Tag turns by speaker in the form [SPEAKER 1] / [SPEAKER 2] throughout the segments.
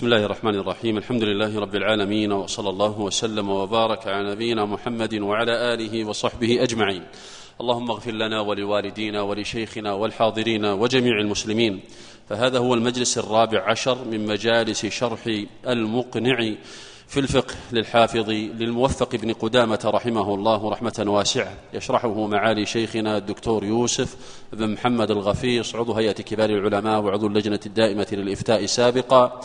[SPEAKER 1] بسم الله الرحمن الرحيم. الحمد لله رب العالمين وصلى الله وسلم وبارك على نبينا محمد وعلى آله وصحبه أجمعين. اللهم اغفر لنا ولوالدينا ولشيخنا والحاضرين وجميع المسلمين. فهذا هو المجلس الرابع عشر من مجالس شرح المقنع في الفقه للحافظ للموفق بن قدامة رحمه الله رحمة واسعة. يشرحه معالي شيخنا الدكتور يوسف بن محمد الغفيص. عضو هيئة كبار العلماء وعضو اللجنة الدائمة للإفتاء سابقا.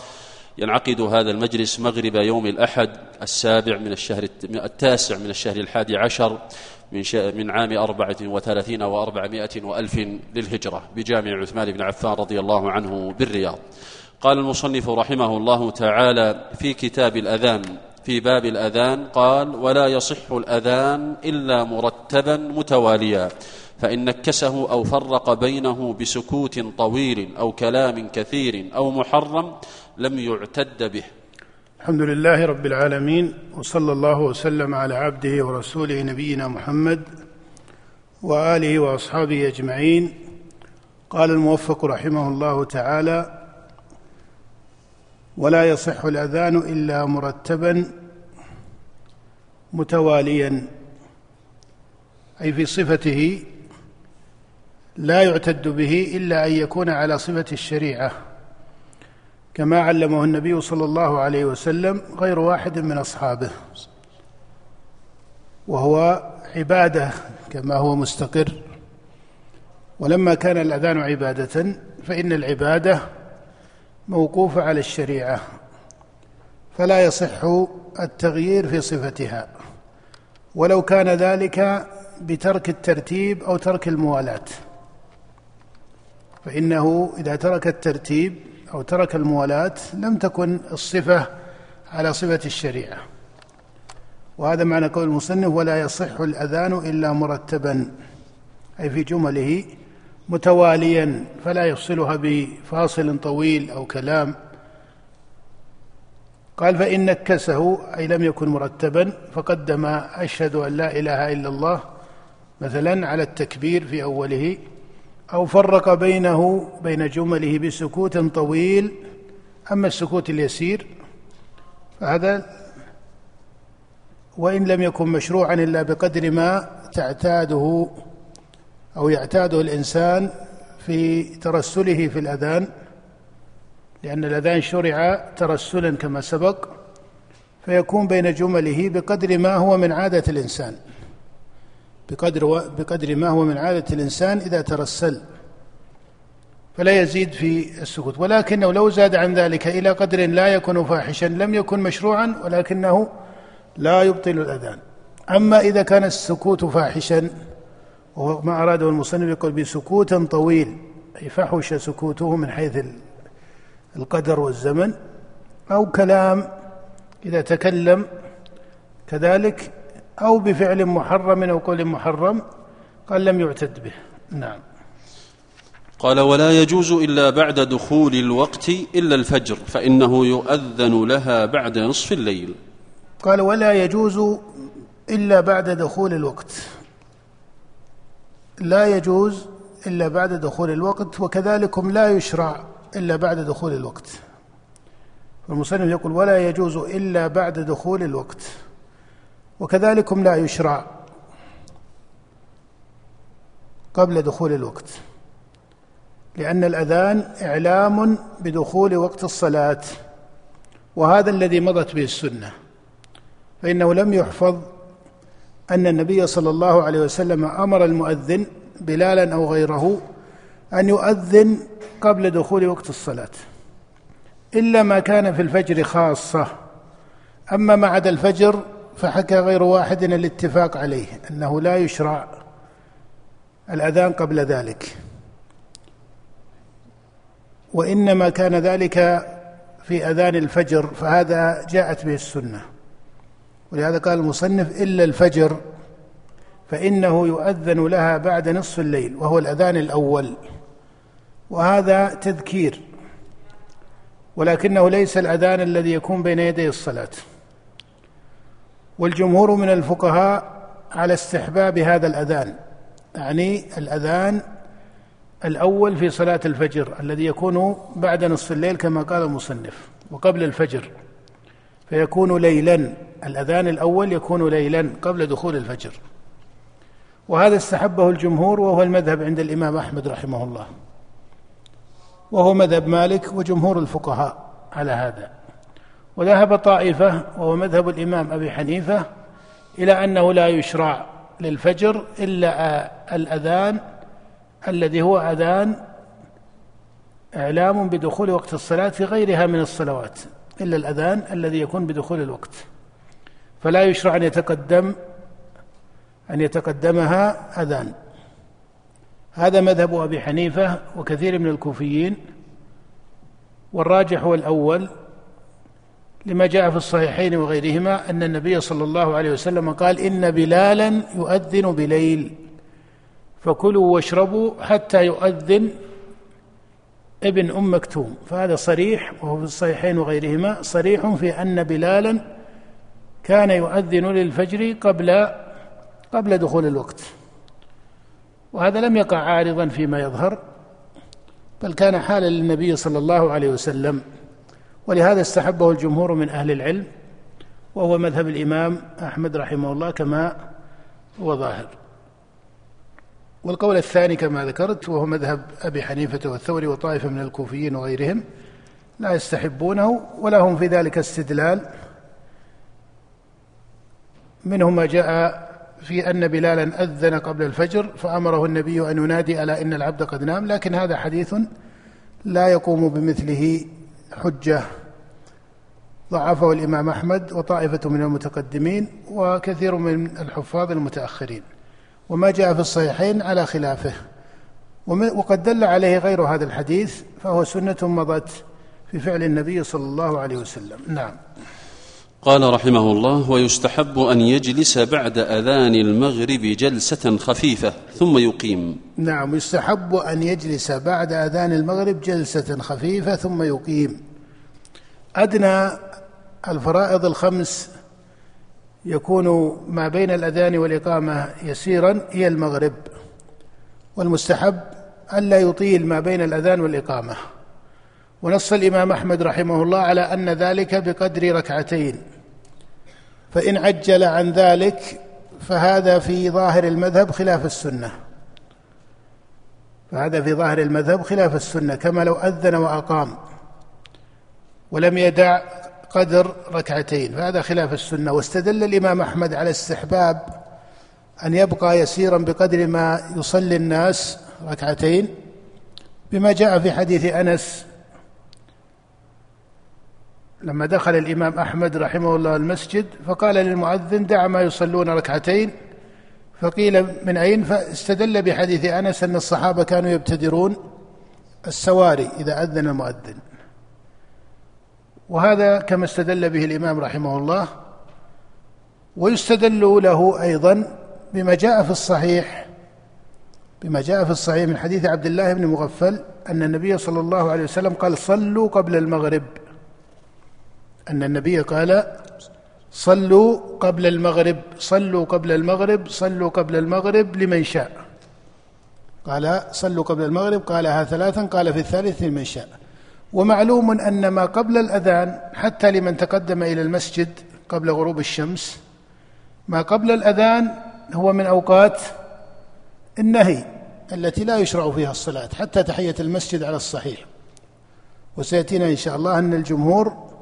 [SPEAKER 1] ينعقد هذا المجلس مغرب يوم الأحد السابع من الشهر التاسع من الشهر الحادي عشر من, من عام أربعة وثلاثين وأربعمائة وألف للهجرة بجامع عثمان بن عفان رضي الله عنه بالرياض. قال المصنف رحمه الله تعالى في كتاب الأذان في باب الأذان قال ولا يصح الأذان إلا مرتبا متواليا فإن نكسه أو فرق بينه بسكوت طويل أو كلام كثير أو محرم لم يعتد به.
[SPEAKER 2] الحمد لله رب العالمين وصلى الله وسلم على عبده ورسوله نبينا محمد وآله وأصحابه أجمعين. قال الموفق رحمه الله تعالى ولا يصح الأذان إلا مرتبا متواليا. أي في صفته لا يعتد به إلا أن يكون على صفة الشريعة. كما علمه النبي صلى الله عليه وسلم غير واحد من أصحابه وهو عبادة كما هو مستقر. ولما كان الأذان عبادة فإن العبادة موقوفه على الشريعة فلا يصح التغيير في صفتها. ولو كان ذلك بترك الترتيب أو ترك الموالاة فإنه إذا ترك الترتيب أو ترك الموالاة لم تكن الصفة على صفة الشريعة. وهذا معنى قول المصنف ولا يصح الأذان إلا مرتبا. أي في جمله متواليا فلا يفصلها بفاصل طويل أو كلام. قال فإن نكسه أي لم يكن مرتبا فقدم أشهد أن لا إله إلا الله مثلا على التكبير في أوله أو فرق بينه بين جمله بسكوت طويل أما السكوت اليسير فهذا وإن لم يكن مشروعا إلا بقدر ما تعتاده أو يعتاده الإنسان في ترسله في الأذان لأن الأذان شرع ترسلا كما سبق فيكون بين جمله بقدر ما هو من عادة الإنسان. بقدر بقدر ما هو من عادة الإنسان إذا ترسل فلا يزيد في السكوت. ولكنه لو زاد عن ذلك إلى قدر لا يكون فاحشا لم يكن مشروعا ولكنه لا يبطل الأذان. أما إذا كان السكوت فاحشا وهو ما أراده المصنف يقول بسكوت طويل أي فحش سكوته من حيث القدر والزمن أو كلام إذا تكلم كذلك أو بفعل محرم أو قول محرم قال لم يعتد به. نعم.
[SPEAKER 1] قال ولا يجوز إلا بعد دخول الوقت إلا الفجر فإنه يؤذن لها بعد نصف الليل.
[SPEAKER 2] قال ولا يجوز إلا بعد دخول الوقت. لا يجوز إلا بعد دخول الوقت وكذلكم لا يشرع إلا بعد دخول الوقت. المصنف يقول ولا يجوز إلا بعد دخول الوقت. وكذلكم لا يشرع قبل دخول الوقت لأن الأذان إعلام بدخول وقت الصلاة وهذا الذي مضت به السنة فإنه لم يحفظ أن النبي صلى الله عليه وسلم أمر المؤذن بلالا أو غيره أن يؤذن قبل دخول وقت الصلاة إلا ما كان في الفجر خاصة. أما ما عدا الفجر فحكى غير واحد الاتفاق عليه أنه لا يشرع الأذان قبل ذلك. وإنما كان ذلك في أذان الفجر فهذا جاءت به السنة. ولهذا قال المصنف إلا الفجر فإنه يؤذن لها بعد نصف الليل وهو الأذان الأول. وهذا تذكير ولكنه ليس الأذان الذي يكون بين يدي الصلاة. والجمهور من الفقهاء على استحباب هذا الأذان يعني الأذان الأول في صلاة الفجر الذي يكون بعد نصف الليل كما قال المصنف وقبل الفجر فيكون ليلا الأذان الأول يكون ليلا قبل دخول الفجر. وهذا استحبه الجمهور وهو المذهب عند الإمام أحمد رحمه الله. وهو مذهب مالك وجمهور الفقهاء على هذا. وذهب طائفة وهو مذهب الإمام أبي حنيفة إلى أنه لا يشرع للفجر إلا الأذان الذي هو أذان إعلام بدخول وقت الصلاة في غيرها من الصلوات إلا الأذان الذي يكون بدخول الوقت. فلا يشرع أن يتقدم أن يتقدمها أذان. هذا مذهب أبي حنيفة وكثير من الكوفيين والراجح هو الأول لما جاء في الصحيحين وغيرهما أن النبي صلى الله عليه وسلم قال إن بلالا يؤذن بليل. فكلوا واشربوا حتى يؤذن ابن أم مكتوم. فهذا صريح وهو في الصحيحين وغيرهما صريح في أن بلالا كان يؤذن للفجر قبل قبل دخول الوقت. وهذا لم يقع عارضا فيما يظهر بل كان حالا للنبي صلى الله عليه وسلم. ولهذا استحبه الجمهور من أهل العلم وهو مذهب الإمام أحمد رحمه الله كما هو ظاهر. والقول الثاني كما ذكرت وهو مذهب أبي حنيفة والثوري وطائفة من الكوفيين وغيرهم لا يستحبونه ولا هم في ذلك استدلال. منهم ما جاء في أن بلالا أذن قبل الفجر فأمره النبي أن ينادي ألا إن العبد قد نام لكن هذا حديث لا يقوم بمثله حجة ضعفه الإمام أحمد وطائفة من المتقدمين وكثير من الحفاظ المتأخرين وما جاء في الصحيحين على خلافه. وقد دل عليه غير هذا الحديث فهو سنة مضت في فعل النبي صلى الله عليه وسلم. نعم.
[SPEAKER 1] قال رحمه الله ويستحب أن يجلس بعد أذان المغرب جلسة خفيفة ثم يقيم.
[SPEAKER 2] نعم يستحب أن يجلس بعد أذان المغرب جلسة خفيفة ثم يقيم. أدنى الفرائض الخمس يكون ما بين الأذان والإقامة يسيرا هي المغرب والمستحب الا يطيل ما بين الأذان والإقامة. ونص الإمام أحمد رحمه الله على أن ذلك بقدر ركعتين. فإن عجل عن ذلك فهذا في ظاهر المذهب خلاف السنة. فهذا في ظاهر المذهب خلاف السنة كما لو أذن وأقام ولم يدع قدر ركعتين فهذا خلاف السنة. واستدل الإمام أحمد على استحباب أن يبقى يسيرا بقدر ما يصلي الناس ركعتين بما جاء في حديث أنس لما دخل الإمام أحمد رحمه الله المسجد فقال للمؤذن دع ما يصلون ركعتين فقيل من أين؟ فاستدل بحديث أنس أن الصحابة كانوا يبتدرون السواري إذا أذن المؤذن. وهذا كما استدل به الإمام رحمه الله. ويستدل له أيضا بما جاء في الصحيح بما جاء في الصحيح من حديث عبد الله بن مغفل أن النبي صلى الله عليه وسلم قال صلوا قبل المغرب أن النبي قال صلوا قبل المغرب صلوا قبل المغرب صلوا قبل المغرب لمن شاء. قال صلوا قبل المغرب قالها ثلاثا قال في الثالث لمن شاء. ومعلوم أن ما قبل الأذان حتى لمن تقدم إلى المسجد قبل غروب الشمس ما قبل الأذان هو من أوقات النهي التي لا يشرع فيها الصلاة حتى تحية المسجد على الصحيح. وسيأتينا إن شاء الله أن الجمهور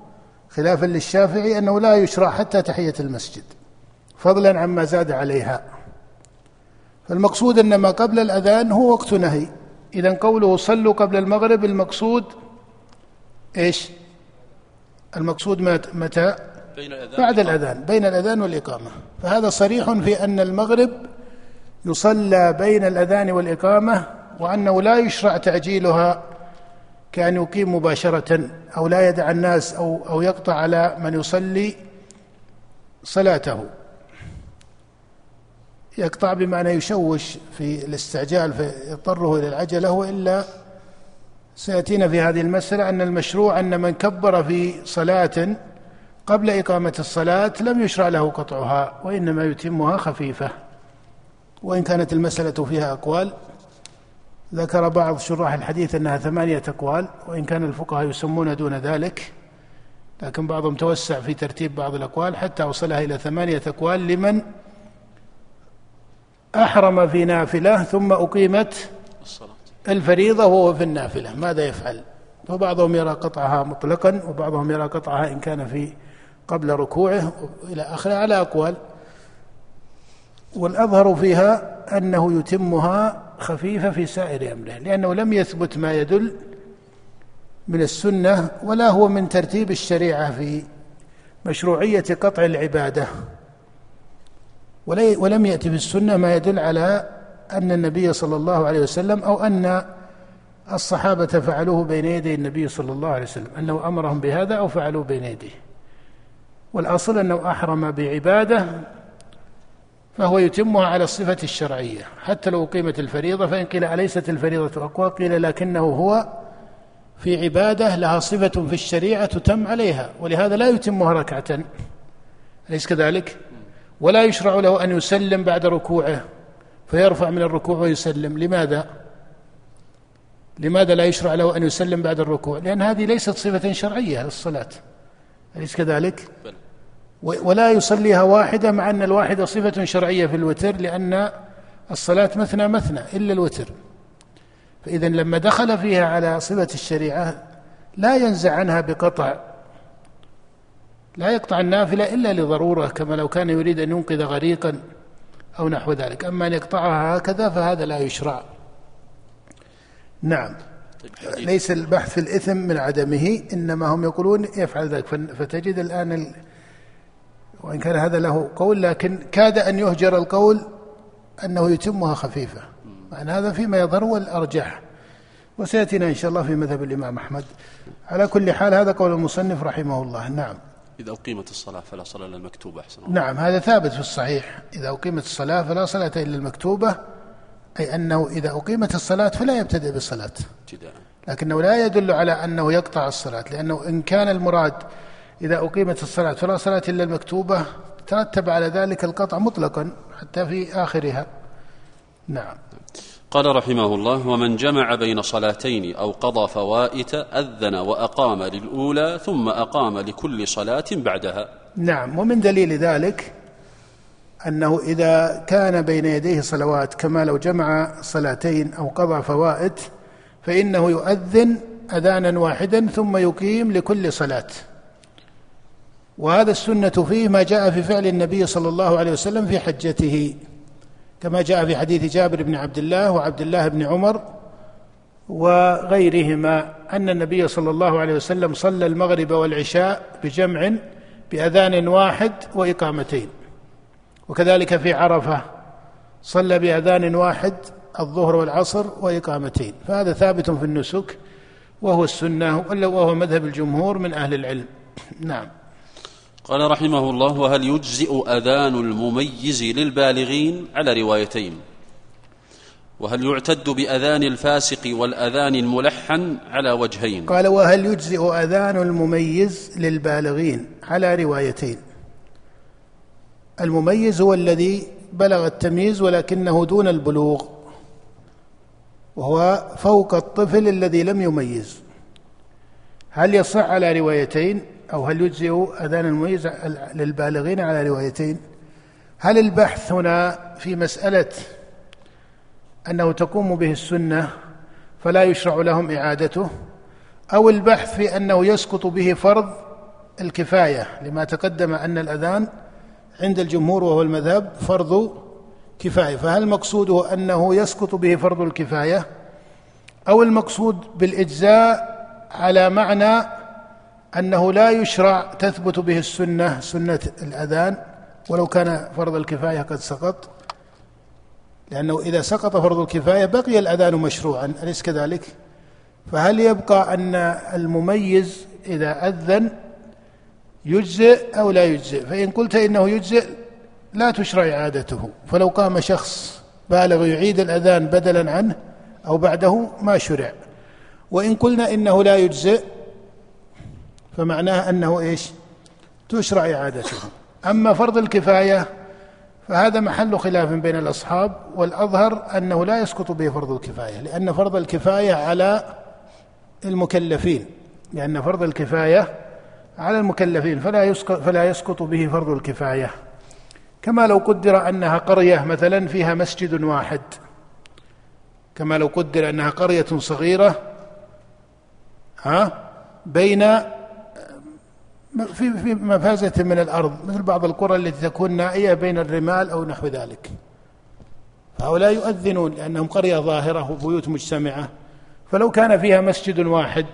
[SPEAKER 2] خلافا للشافعي أنه لا يشرع حتى تحية المسجد فضلا عما زاد عليها. فالمقصود أن ما قبل الأذان هو وقت نهي. إذا قوله صلوا قبل المغرب المقصود إيش؟ المقصود متى؟ بين الأذان. بعد الأذان بين الأذان والإقامة. فهذا صريح في أن المغرب يصلى بين الأذان والإقامة وأنه لا يشرع تعجيلها كأن يقيم مباشرة أو لا يدع الناس أو أو يقطع على من يصلي صلاته. يقطع بمعنى يشوش في الاستعجال فيضطره إلى العجلة وإلا سيأتينا في هذه المسألة أن المشروع أن من كبر في صلاة قبل إقامة الصلاة لم يشرع له قطعها وإنما يتمها خفيفة. وإن كانت المسألة فيها أقوال ذكر بعض شراح الحديث أنها ثمانية أقوال وإن كان الفقهاء يسمون دون ذلك لكن بعضهم توسع في ترتيب بعض الأقوال حتى وصلها إلى ثمانية أقوال لمن أحرم في نافلة ثم أقيمت الفريضة وهو في النافلة. ماذا يفعل؟ فبعضهم يرى قطعها مطلقا وبعضهم يرى قطعها إن كان في قبل ركوعه إلى آخره على أقوال. والأظهر فيها أنه يتمها خفيفة في سائر أمره لأنه لم يثبت ما يدل من السنة ولا هو من ترتيب الشريعة في مشروعية قطع العبادة. ولم يأتي في السنة ما يدل على أن النبي صلى الله عليه وسلم أو أن الصحابة فعلوه بين يدي النبي صلى الله عليه وسلم أنه أمرهم بهذا أو فعلوه بين يديه. والأصل أنه أحرم بعبادة فهو يتمها على الصفة الشرعية حتى لو قيمت الفريضة فإن قيل أليست الفريضة أقوى قيل لكنه هو في عبادة لها صفة في الشريعة تتم عليها ولهذا لا يتمها ركعة أليس كذلك؟ ولا يشرع له أن يسلم بعد ركوعه فيرفع من الركوع ويسلم لماذا؟ لماذا لا يشرع له أن يسلم بعد الركوع؟ لأن هذه ليست صفة شرعية للصلاة أليس كذلك؟ ولا يصليها واحدة مع أن الواحدة صفة شرعية في الوتر لأن الصلاة مثنى مثنى إلا الوتر. فإذا لما دخل فيها على صفة الشريعة لا ينزع عنها بقطع لا يقطع النافلة إلا لضرورة كما لو كان يريد أن ينقذ غريقا أو نحو ذلك. أما أن يقطعها هكذا فهذا لا يشرع. نعم. ليس البحث في الإثم من عدمه إنما هم يقولون يفعل ذلك. فتجد الآن وإن كان هذا له قول لكن كاد أن يهجر القول أنه يتمها خفيفة. معنى هذا فيما يظهر هو الأرجح. وسيأتينا إن شاء الله في مذهب الإمام أحمد. على كل حال هذا قول المصنف رحمه الله. نعم.
[SPEAKER 1] إذا أقيمت الصلاة فلا صلاة إلا المكتوبة أحسن.
[SPEAKER 2] نعم هذا ثابت في الصحيح. إذا أقيمت الصلاة فلا صلاة إلا المكتوبة أي أنه إذا أقيمت الصلاة فلا يبتدئ بالصلاة. ابتداء. لكنه لا يدل على أنه يقطع الصلاة لأنه إن كان المراد إذا أقيمت الصلاة فلا صلاة إلا المكتوبة ترتب على ذلك القطع مطلقا حتى في آخرها. نعم.
[SPEAKER 1] قال رحمه الله ومن جمع بين صلاتين أو قضى فوائت أذن وأقام للأولى ثم أقام لكل صلاة بعدها.
[SPEAKER 2] نعم. ومن دليل ذلك أنه إذا كان بين يديه صلوات كما لو جمع صلاتين أو قضى فوائت فإنه يؤذن اذانا واحدا ثم يقيم لكل صلاة. وهذا السنة فيه ما جاء في فعل النبي صلى الله عليه وسلم في حجته كما جاء في حديث جابر بن عبد الله وعبد الله بن عمر وغيرهما أن النبي صلى الله عليه وسلم صلى المغرب والعشاء بجمع بأذان واحد وإقامتين وكذلك في عرفة صلى بأذان واحد الظهر والعصر وإقامتين فهذا ثابت في النسك وهو السنة وهو مذهب الجمهور من أهل العلم. نعم.
[SPEAKER 1] قال رحمه الله وهل يجزئ أذان المميز للبالغين؟ على روايتين. وهل يعتد بأذان الفاسق والأذان الملحن؟ على وجهين.
[SPEAKER 2] قال وهل يجزئ أذان المميز للبالغين؟ على روايتين. المميز هو الذي بلغ التمييز ولكنه دون البلوغ وهو فوق الطفل الذي لم يميز. هل يصح على روايتين؟ أو هل يجزئ أذان المميز للبالغين على روايتين؟ هل البحث هنا في مسألة أنه تقوم به السنة فلا يشرع لهم إعادته أو البحث في أنه يسقط به فرض الكفاية لما تقدم أن الأذان عند الجمهور وهو المذهب فرض كفاية؟ فهل مقصوده أنه يسقط به فرض الكفاية أو المقصود بالإجزاء على معنى أنه لا يشرع تثبت به السنة سنة الأذان ولو كان فرض الكفاية قد سقط لأنه إذا سقط فرض الكفاية بقي الأذان مشروعا أليس كذلك؟ فهل يبقى أن المميز إذا أذن يجزئ أو لا يجزئ؟ فإن قلت إنه يجزئ لا تشرع إعادته. فلو قام شخص بالغ يعيد الأذان بدلا عنه أو بعده ما شرع. وإن قلنا إنه لا يجزئ فمعناه أنه إيش؟ تشرع إعادته أما فرض الكفاية فهذا محل خلاف بين الأصحاب والأظهر أنه لا يسقط به فرض الكفاية لأن فرض الكفاية على المكلفين لأن فرض الكفاية على المكلفين فلا يسقط فلا يسقط به فرض الكفاية. كما لو قدر أنها قرية مثلا فيها مسجد واحد. كما لو قدر أنها قرية صغيرة ها بين في في مفازة من الأرض مثل بعض القرى التي تكون نائية بين الرمال أو نحو ذلك. فهؤلاء يؤذنون لأنهم قرية ظاهرة وبيوت مجتمعة. فلو كان فيها مسجد واحد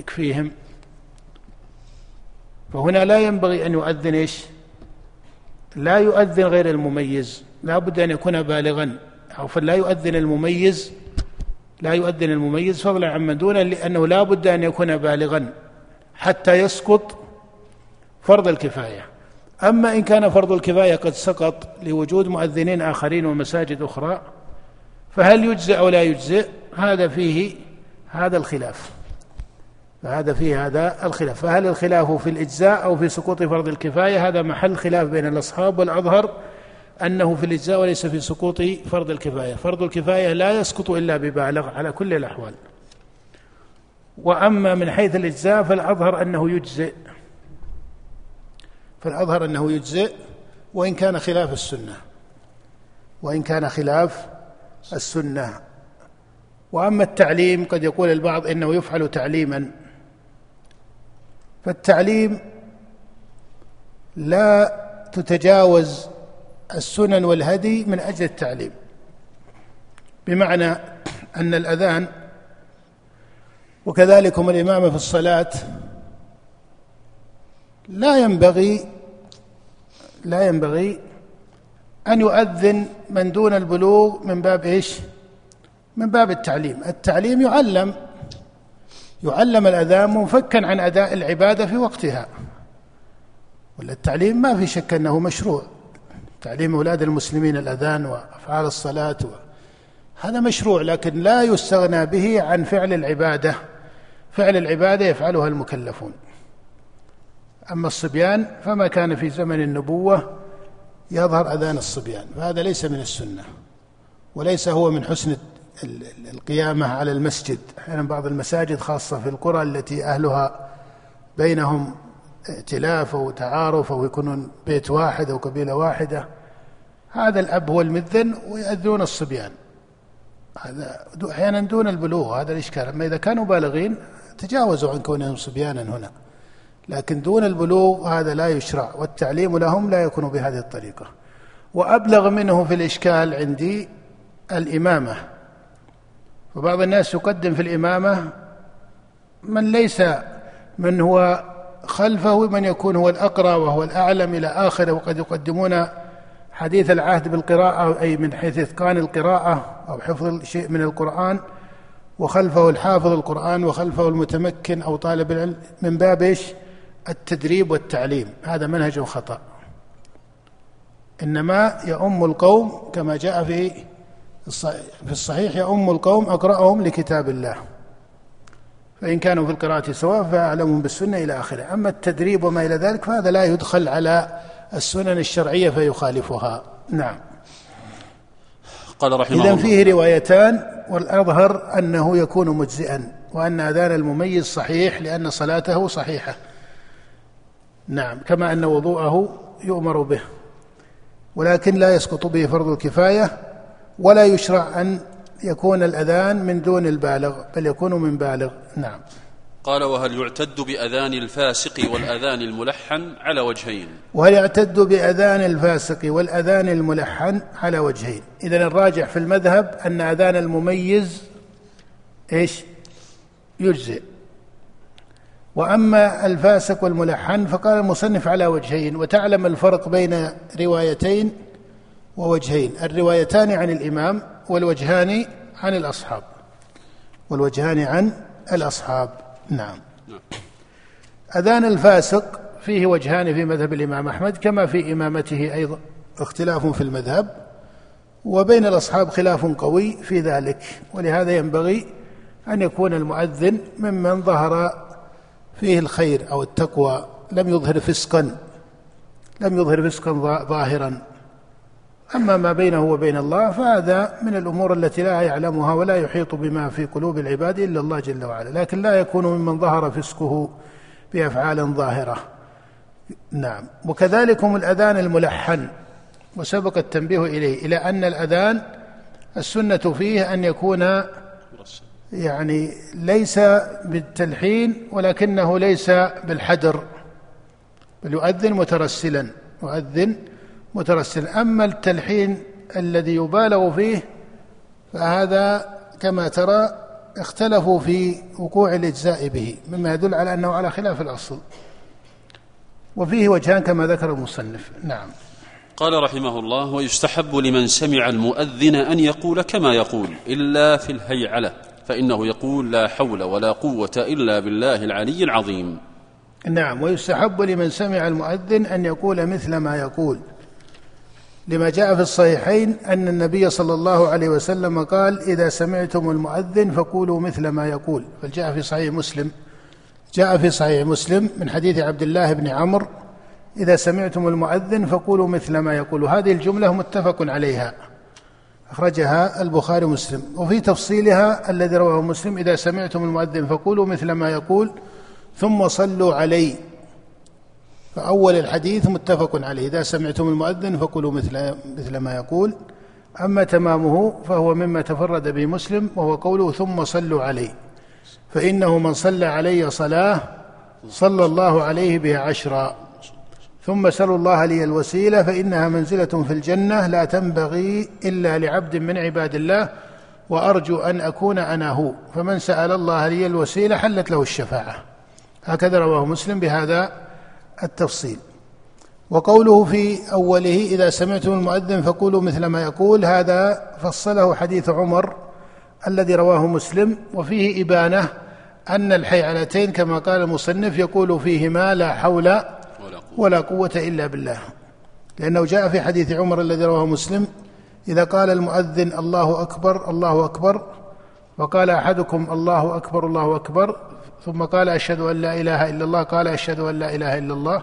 [SPEAKER 2] يكفيهم فهنا لا ينبغي أن يؤذن إيش؟ لا يؤذن غير المميز. لا بد أن يكون بالغا أو فلا يؤذن المميز لا يؤذن المميز فضلا عمن دونه لأنه لا بد أن يكون بالغا حتى يسقط فرض الكفاية. أما إن كان فرض الكفاية قد سقط لوجود مؤذنين آخرين ومساجد أخرى فهل يجزئ أو لا يجزئ؟ هذا فيه هذا الخلاف. فهذا فيه هذا الخلاف. فهل الخلاف في الإجزاء أو في سقوط فرض الكفاية؟ هذا محل خلاف بين الأصحاب والأظهر أنه في الإجزاء وليس في سقوط فرض الكفاية. فرض الكفاية لا يسقط إلا ببالغ على كل الأحوال. وأما من حيث الإجزاء فالأظهر أنه يجزئ. فالأظهر أنه يجزئ وإن كان خلاف السنة. وإن كان خلاف السنة. وأما التعليم قد يقول البعض إنه يفعل تعليما. فالتعليم لا تتجاوز السنن والهدي من أجل التعليم. بمعنى أن الأذان وكذلك هم الإمامة في الصلاة لا ينبغي لا ينبغي أن يؤذن من دون البلوغ من باب إيش؟ من باب التعليم. التعليم يعلم يعلم الأذان منفكا عن أداء العبادة في وقتها. ولا التعليم ما في شك أنه مشروع. تعليم أولاد المسلمين الأذان وأفعال الصلاة و... هذا مشروع لكن لا يستغنى به عن فعل العبادة. فعل العبادة يفعلها المكلفون. أما الصبيان فما كان في زمن النبوة يظهر أذان الصبيان فهذا ليس من السنة وليس هو من حسن القيامة على المسجد. أحيانا بعض المساجد خاصة في القرى التي أهلها بينهم ائتلاف أو تعارف أو يكونون بيت واحد أو قبيلة واحدة هذا الأب هو المذن ويأذون الصبيان. هذا أحيانا دون البلوغ هذا الإشكال. أما إذا كانوا بالغين تجاوزوا عن كونهم صبيانا هنا. لكن دون البلوغ هذا لا يشرع والتعليم لهم لا يكون بهذه الطريقة. وأبلغ منه في الإشكال عندي الإمامة. وبعض الناس يقدم في الإمامة من ليس من هو خلفه من يكون هو الأقرأ وهو الأعلم إلى آخره. وقد يقدمون حديث العهد بالقراءة أي من حيث إتقان القراءة أو حفظ شيء من القرآن. وخلفه الحافظ القرآن وخلفه المتمكن أو طالب العلم من باب إيش؟ التدريب والتعليم. هذا منهج خطأ. إنما يؤم القوم كما جاء في في الصحيح يؤم القوم أقرأهم لكتاب الله. فإن كانوا في القراءة سواء فأعلمهم بالسنة إلى آخره. أما التدريب وما إلى ذلك فهذا لا يدخل على السنن الشرعية فيخالفها. نعم.
[SPEAKER 1] قال رحمه الله.
[SPEAKER 2] إذا فيه روايتان والأظهر أنه يكون مجزئا وأن أذان المميز صحيح لأن صلاته صحيحة. نعم كما أن وضوءه يؤمر به ولكن لا يسقط به فرض الكفاية ولا يشرع أن يكون الأذان من دون البالغ بل يكون من بالغ. نعم.
[SPEAKER 1] قال وهل يعتد بأذان الفاسق والأذان الملحن على وجهين؟
[SPEAKER 2] وهل يعتد بأذان الفاسق والأذان الملحن على وجهين؟ إذن الراجح في المذهب أن أذان المميز إيش؟ يجزئ. وأما الفاسق والملحن فقال المصنف على وجهين وتعلم الفرق بين روايتين ووجهين الروايتان عن الإمام والوجهان عن الأصحاب. والوجهان عن الأصحاب. نعم. أذان الفاسق فيه وجهان في مذهب الإمام أحمد كما في إمامته أيضا. اختلاف في المذهب وبين الأصحاب خلاف قوي في ذلك. ولهذا ينبغي أن يكون المؤذن ممن ظهر فيه الخير أو التقوى لم يظهر فسقا لم يظهر فسقا ظاهرا. أما ما بينه وبين الله فهذا من الأمور التي لا يعلمها ولا يحيط بما في قلوب العباد إلا الله جل وعلا. لكن لا يكون ممن ظهر فسقه بأفعال ظاهرة. نعم. وكذلكم الأذان الملحن. وسبق التنبيه إليه. إلى أن الأذان السنة فيه أن يكون يعني ليس بالتلحين ولكنه ليس بالحدر. بل يؤذن مترسلا يؤذن مترسلا. أما التلحين الذي يبالغ فيه فهذا كما ترى اختلفوا في وقوع الإجزاء به مما يدل على أنه على خلاف الأصل. وفيه وجهان كما ذكر المصنف. نعم.
[SPEAKER 1] قال رحمه الله ويستحب لمن سمع المؤذن أن يقول كما يقول إلا في الهيعلة. فإنه يقول لا حول ولا قوة إلا بالله العلي العظيم.
[SPEAKER 2] نعم ويستحب لمن سمع المؤذن أن يقول مثل ما يقول. لما جاء في الصحيحين أن النبي صلى الله عليه وسلم قال إذا سمعتم المؤذن فقولوا مثل ما يقول. بل جاء في صحيح مسلم. جاء في صحيح مسلم من حديث عبد الله بن عمرو إذا سمعتم المؤذن فقولوا مثل ما يقول. هذه الجملة متفق عليها. أخرجها البخاري ومسلم. وفي تفصيلها الذي رواه مسلم إذا سمعتم المؤذن فقولوا مثل ما يقول ثم صلوا علي. فأول الحديث متفق عليه. إذا سمعتم المؤذن فقولوا مثل مثل ما يقول. أما تمامه فهو مما تفرد به مسلم وهو قوله ثم صلوا علي. فإنه من صلى علي صلاة صلى الله عليه بها عشرا. ثم سلوا الله لي الوسيلة فإنها منزلة في الجنة لا تنبغي إلا لعبد من عباد الله وأرجو أن أكون أنا هو. فمن سأل الله لي الوسيلة حلت له الشفاعة. هكذا رواه مسلم بهذا التفصيل. وقوله في أوله إذا سمعتم المؤذن فقولوا مثل ما يقول. هذا فصله حديث عمر الذي رواه مسلم. وفيه إبانة أن الحيعلتين كما قال المصنف يقول فيهما لا حول ولا قوة إلا بالله. لأنه جاء في حديث عمر الذي رواه مسلم إذا قال المؤذن الله أكبر الله أكبر وقال أحدكم الله أكبر الله أكبر ثم قال أشهد أن لا إله إلا الله قال أشهد أن لا إله إلا الله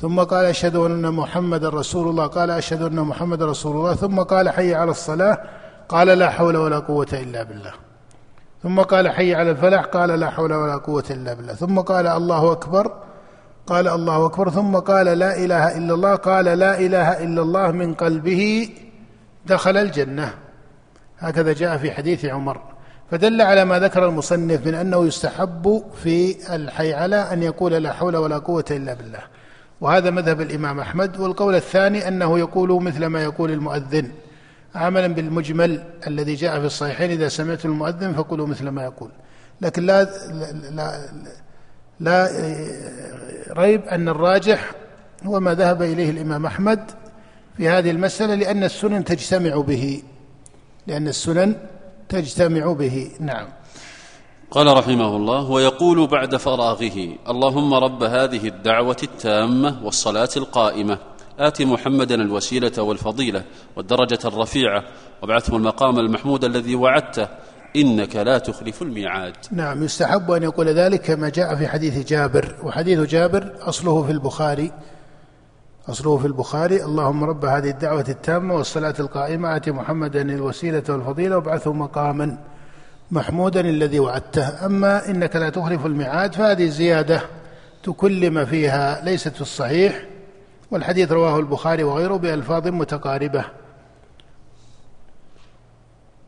[SPEAKER 2] ثم قال أشهد أن محمد رسول الله قال أشهد أن محمد رسول الله ثم قال حي على الصلاة قال لا حول ولا قوة إلا بالله. ثم قال حي على الفلاح قال لا حول ولا قوة إلا بالله. ثم قال الله أكبر قال الله أكبر ثم قال لا إله إلا الله قال لا إله إلا الله من قلبه دخل الجنة. هكذا جاء في حديث عمر. فدل على ما ذكر المصنف من أنه يستحب في الحيعلة أن يقول لا حول ولا قوة إلا بالله. وهذا مذهب الإمام أحمد. والقول الثاني أنه يقول مثل ما يقول المؤذن. عملا بالمجمل الذي جاء في الصحيحين إذا سمعت المؤذن فقولوا مثل ما يقول. لكن لا لا لا ريب أن الراجح هو ما ذهب إليه الإمام أحمد في هذه المسألة لأن السنن تجتمع به. لأن السنن تجتمع به. نعم.
[SPEAKER 1] قال رحمه الله ويقول بعد فراغه اللهم رب هذه الدعوة التامة والصلاة القائمة. آت محمدا الوسيلة والفضيلة والدرجة الرفيعة وابعثه المقام المحمود الذي وعدته. إنك لا تخلف الميعاد.
[SPEAKER 2] نعم يستحب أن يقول ذلك كما جاء في حديث جابر وحديث جابر أصله في البخاري. أصله في البخاري. اللهم رب هذه الدعوة التامة والصلاة القائمة آت محمدا الوسيلة والفضيلة وابعثه مقاما محمودا الذي وعدته. أما إنك لا تخلف الميعاد فهذه زيادة تكلم فيها ليست في الصحيح والحديث رواه البخاري وغيره بألفاظ متقاربة.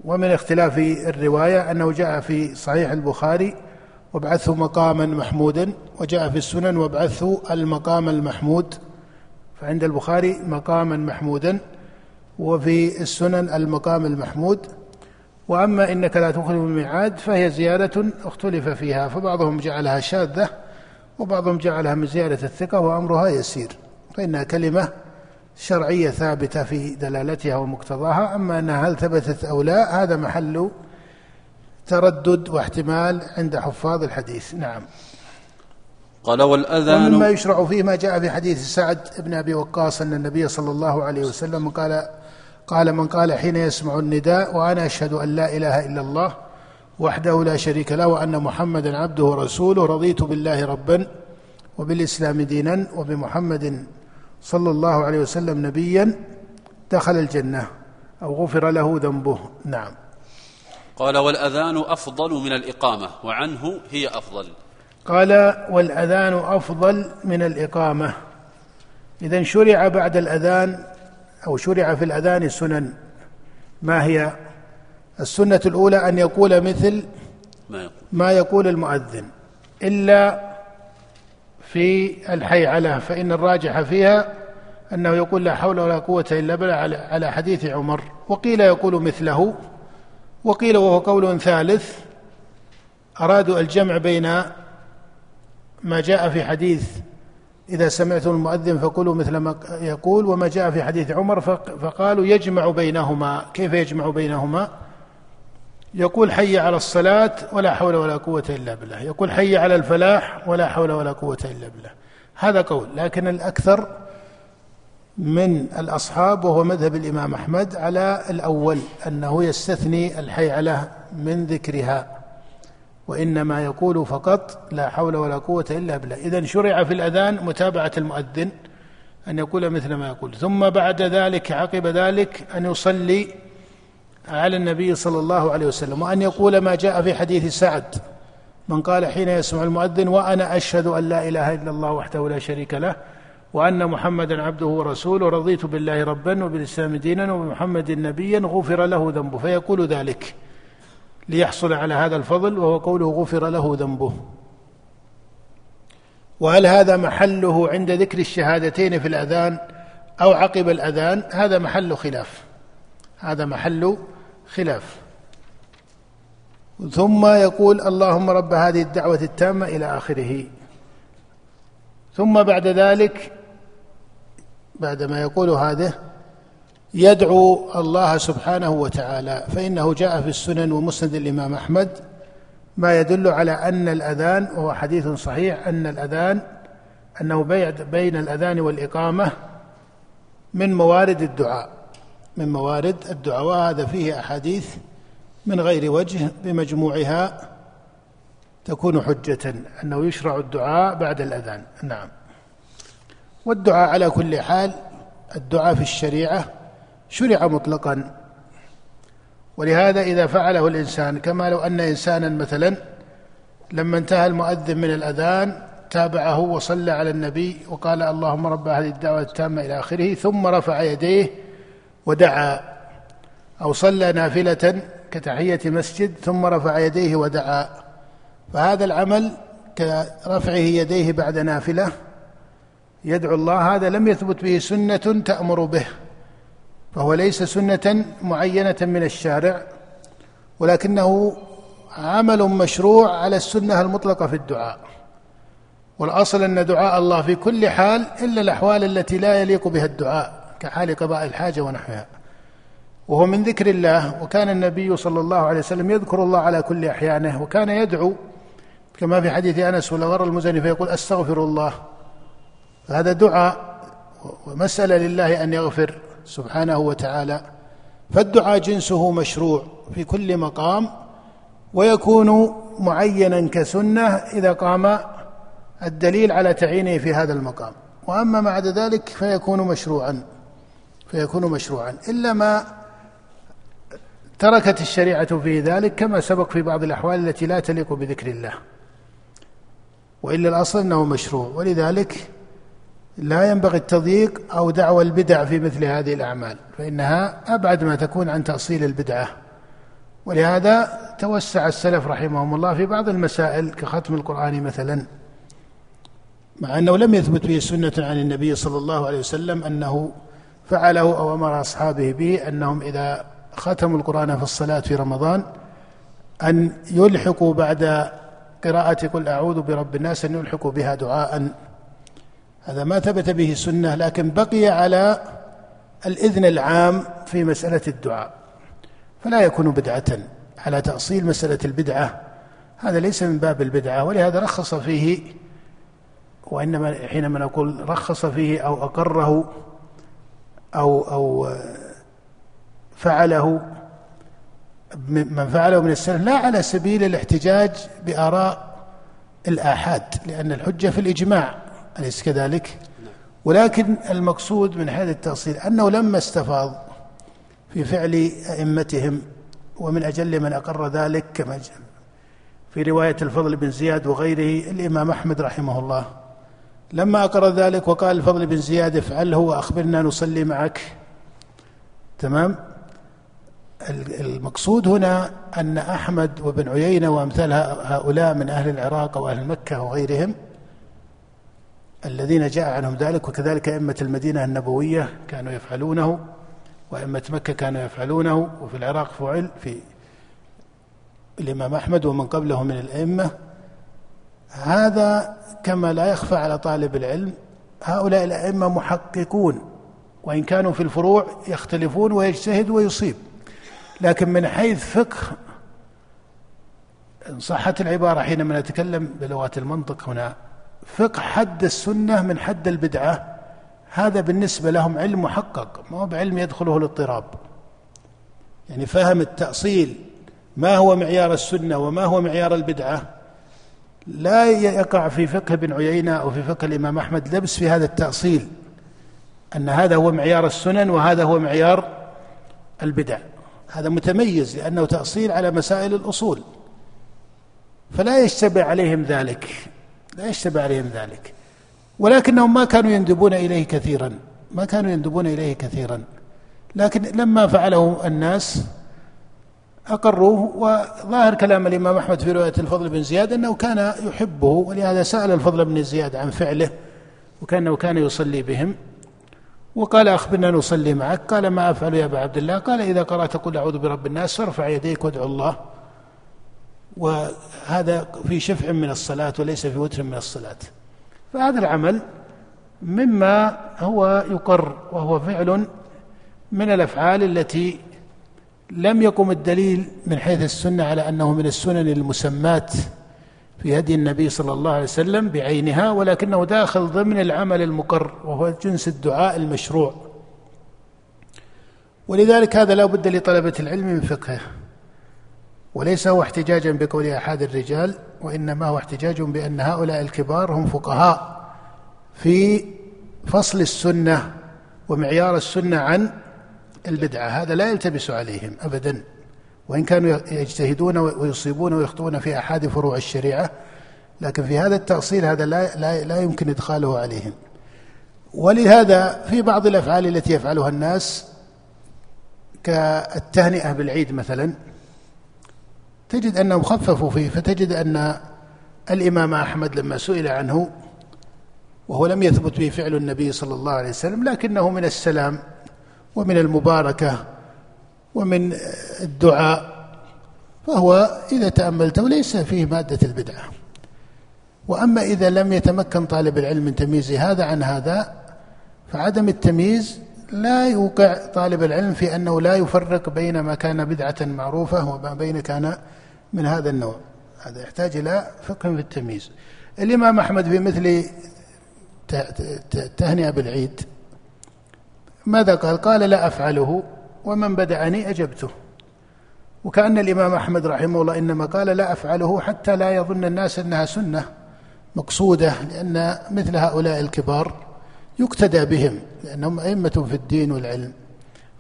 [SPEAKER 2] ومن اختلاف الرواية أنه جاء في صحيح البخاري وابعثه مقاما محمودا وجاء في السنن وابعثه المقام المحمود فعند البخاري مقاما محمودا وفي السنن المقام المحمود. وأما إنك لا تخلف الميعاد فهي زيادة اختلف فيها فبعضهم جعلها شاذة وبعضهم جعلها من زيادة الثقة وأمرها يسير. فإنها كلمة شرعية ثابتة في دلالتها ومقتضاها أما أنها هل ثبتت أو لا هذا محل تردد واحتمال عند حفاظ الحديث. نعم.
[SPEAKER 1] قال والأذان
[SPEAKER 2] ومما يشرع فيه ما جاء في حديث سعد بن أبي وقاص أن النبي صلى الله عليه وسلم قال قال من قال حين يسمع النداء وأنا أشهد أن لا إله إلا الله وحده لا شريك له وأن محمدا عبده ورسوله رضيت بالله ربا وبالإسلام دينا وبمحمد صلى الله عليه وسلم نبيا دخل الجنة أو غفر له ذنبه. نعم.
[SPEAKER 1] قال والأذان أفضل من الإقامة وعنه هي أفضل.
[SPEAKER 2] قال والأذان أفضل من الإقامة. إذا شرع بعد الأذان أو شرع في الأذان سنن. ما هي؟ السنة الأولى أن يقول مثل ما يقول المؤذن. إلا في الحيعلة فإن الراجح فيها أنه يقول لا حول ولا قوة إلا بالله على حديث عمر. وقيل يقول مثله وقيل وهو قول ثالث أرادوا الجمع بين ما جاء في حديث إذا سمعتم المؤذن فقولوا مثل ما يقول وما جاء في حديث عمر فقالوا يجمع بينهما. كيف يجمع بينهما؟ يقول حي على الصلاة ولا حول ولا قوة إلا بالله. يقول حي على الفلاح ولا حول ولا قوة إلا بالله. هذا قول لكن الأكثر من الأصحاب وهو مذهب الإمام أحمد على الأول أنه يستثني الحيعلة من ذكرها وإنما يقول فقط لا حول ولا قوة إلا بالله. إذا شرع في الأذان متابعة المؤذن أن يقول مثل ما يقول. ثم بعد ذلك عقب ذلك أن يصلي على النبي صلى الله عليه وسلم وأن يقول ما جاء في حديث سعد من قال حين يسمع المؤذن وأنا أشهد أن لا إله إلا الله وحده لا شريك له وأن محمدا عبده ورسوله رضيت بالله ربا وبالإسلام دينا وبمحمد نبيا غفر له ذنبه فيقول ذلك ليحصل على هذا الفضل وهو قوله غفر له ذنبه. وهل هذا محله عند ذكر الشهادتين في الأذان أو عقب الأذان؟ هذا محل خلاف. هذا محل خلاف. ثم يقول اللهم رب هذه الدعوة التامة إلى آخره. ثم بعد ذلك بعدما يقول هذا يدعو الله سبحانه وتعالى فإنه جاء في السنن ومسند الإمام أحمد ما يدل على أن الأذان وهو حديث صحيح أن الأذان أنه بين الأذان والإقامة من موارد الدعاء. من موارد الدعاء وهذا فيه أحاديث من غير وجه بمجموعها تكون حجة أنه يشرع الدعاء بعد الأذان. نعم. والدعاء على كل حال الدعاء في الشريعة شرع مطلقا. ولهذا إذا فعله الإنسان كما لو أن إنسانا مثلا لما انتهى المؤذن من الأذان تابعه وصلى على النبي وقال اللهم رب هذه الدعوة التامة إلى آخره ثم رفع يديه ودعا أو صلى نافلة كتحية مسجد ثم رفع يديه ودعا. فهذا العمل كرفعه يديه بعد نافلة. يدعو الله هذا لم يثبت به سنة تأمر به. فهو ليس سنة معينة من الشارع ولكنه عمل مشروع على السنة المطلقة في الدعاء. والأصل أن دعاء الله في كل حال إلا الأحوال التي لا يليق بها الدعاء. كحال قضاء الحاجة ونحوها. وهو من ذكر الله وكان النبي صلى الله عليه وسلم يذكر الله على كل أحيانه وكان يدعو كما في حديث أنس ولغر المزني فيقول أستغفر الله. هذا دعاء ومسألة لله أن يغفر سبحانه وتعالى. فالدعاء جنسه مشروع في كل مقام ويكون معينا كسنة إذا قام الدليل على تعيينه في هذا المقام. وأما بعد ذلك فيكون مشروعا. فيكون مشروعا. إلا ما تركت الشريعة في ذلك كما سبق في بعض الأحوال التي لا تليق بذكر الله. وإلا الأصل أنه مشروع. ولذلك لا ينبغي التضييق أو دعوى البدع في مثل هذه الأعمال فإنها أبعد ما تكون عن تأصيل البدعة. ولهذا توسع السلف رحمهم الله في بعض المسائل كختم القرآن مثلا. مع أنه لم يثبت به سنة عن النبي صلى الله عليه وسلم أنه فعله أو أمر أصحابه به أنهم إذا ختموا القرآن في الصلاة في رمضان أن يلحقوا بعد قراءة قل أعوذ برب الناس أن يلحقوا بها دعاء. هذا ما ثبت به سنه لكن بقي على الإذن العام في مسألة الدعاء. فلا يكون بدعة على تأصيل مسألة البدعة. هذا ليس من باب البدعة ولهذا رخص فيه وإنما حينما نقول رخص فيه أو أقره أو أو فعله من فعله من السلف لا على سبيل الاحتجاج بآراء الآحاد لأن الحجة في الإجماع أليس كذلك؟ ولكن المقصود من هذا التأصيل أنه لما استفاض في فعل أئمتهم ومن أجل من أقر ذلك كما في رواية الفضل بن زياد وغيره الإمام أحمد رحمه الله لما أقر ذلك وقال الفضل بن زياد افعله وأخبرنا نصلي معك. تمام؟ المقصود هنا أن أحمد وابن عيينة وأمثال هؤلاء من أهل العراق وأهل مكة وغيرهم الذين جاء عنهم ذلك وكذلك أئمة المدينة النبوية كانوا يفعلونه وأئمة مكة كانوا يفعلونه وفي العراق فعل في الإمام أحمد ومن قبله من الأئمة. هذا كما لا يخفى على طالب العلم هؤلاء الأئمة محققون وإن كانوا في الفروع يختلفون ويجتهد ويصيب. لكن من حيث فقه إن صحت العبارة حينما نتكلم بلغة المنطق هنا فقه حد السنة من حد البدعة هذا بالنسبة لهم علم محقق ما هو بعلم يدخله الاضطراب يعني فهم التأصيل ما هو معيار السنة وما هو معيار البدعة؟ لا يقع في فقه ابن عيينة أو في فقه الإمام أحمد لبس في هذا التأصيل أن هذا هو معيار السنن وهذا هو معيار البدع. هذا متميز لأنه تأصيل على مسائل الأصول. فلا يشتبه عليهم ذلك لا يشتبه عليهم ذلك. ولكنهم ما كانوا يندبون إليه كثيرا ما كانوا يندبون إليه كثيرا. لكن لما فعله الناس أقروه وظاهر كلام الإمام أحمد في رواية الفضل بن زياد أنه كان يحبه ولهذا سأل الفضل بن زياد عن فعله وكأنه كان يصلي بهم. وقال أخبرنا نصلي معك. قال ما أفعل يا أبا عبد الله؟ قال إذا قرأت قل أعوذ برب الناس فارفع يديك وادعو الله. وهذا في شفع من الصلاة وليس في وتر من الصلاة. فهذا العمل مما هو يقر وهو فعل من الأفعال التي لم يقم الدليل من حيث السنة على أنه من السنن المسمات في هدي النبي صلى الله عليه وسلم بعينها ولكنه داخل ضمن العمل المقر وهو جنس الدعاء المشروع. ولذلك هذا لا بد لطلبة العلم من فقهه. وليس هو احتجاجا بقول أحد الرجال وإنما هو احتجاج بأن هؤلاء الكبار هم فقهاء في فصل السنة ومعيار السنة عن البدعة هذا لا يلتبس عليهم أبدا. وإن كانوا يجتهدون ويصيبون ويخطئون في أحد فروع الشريعة لكن في هذا التأصيل هذا لا, لا, لا يمكن إدخاله عليهم. ولهذا في بعض الأفعال التي يفعلها الناس كالتهنئة بالعيد مثلا تجد أنهم خففوا فيه فتجد أن الإمام أحمد لما سئل عنه وهو لم يثبت به فعل النبي صلى الله عليه وسلم لكنه من السلام ومن المباركة ومن الدعاء فهو إذا تأملته ليس فيه مادة البدعة. وأما إذا لم يتمكن طالب العلم من تمييز هذا عن هذا فعدم التمييز لا يوقع طالب العلم في أنه لا يفرق بين ما كان بدعة معروفة وما بين كان من هذا النوع. هذا يحتاج إلى فقه في التمييز. الإمام أحمد في مثل تهنئة بالعيد ماذا قال؟ قال لا أفعله ومن بدعني أجبته. وكأن الإمام أحمد رحمه الله إنما قال لا أفعله حتى لا يظن الناس أنها سنة مقصودة لأن مثل هؤلاء الكبار يقتدى بهم لأنهم أئمة في الدين والعلم.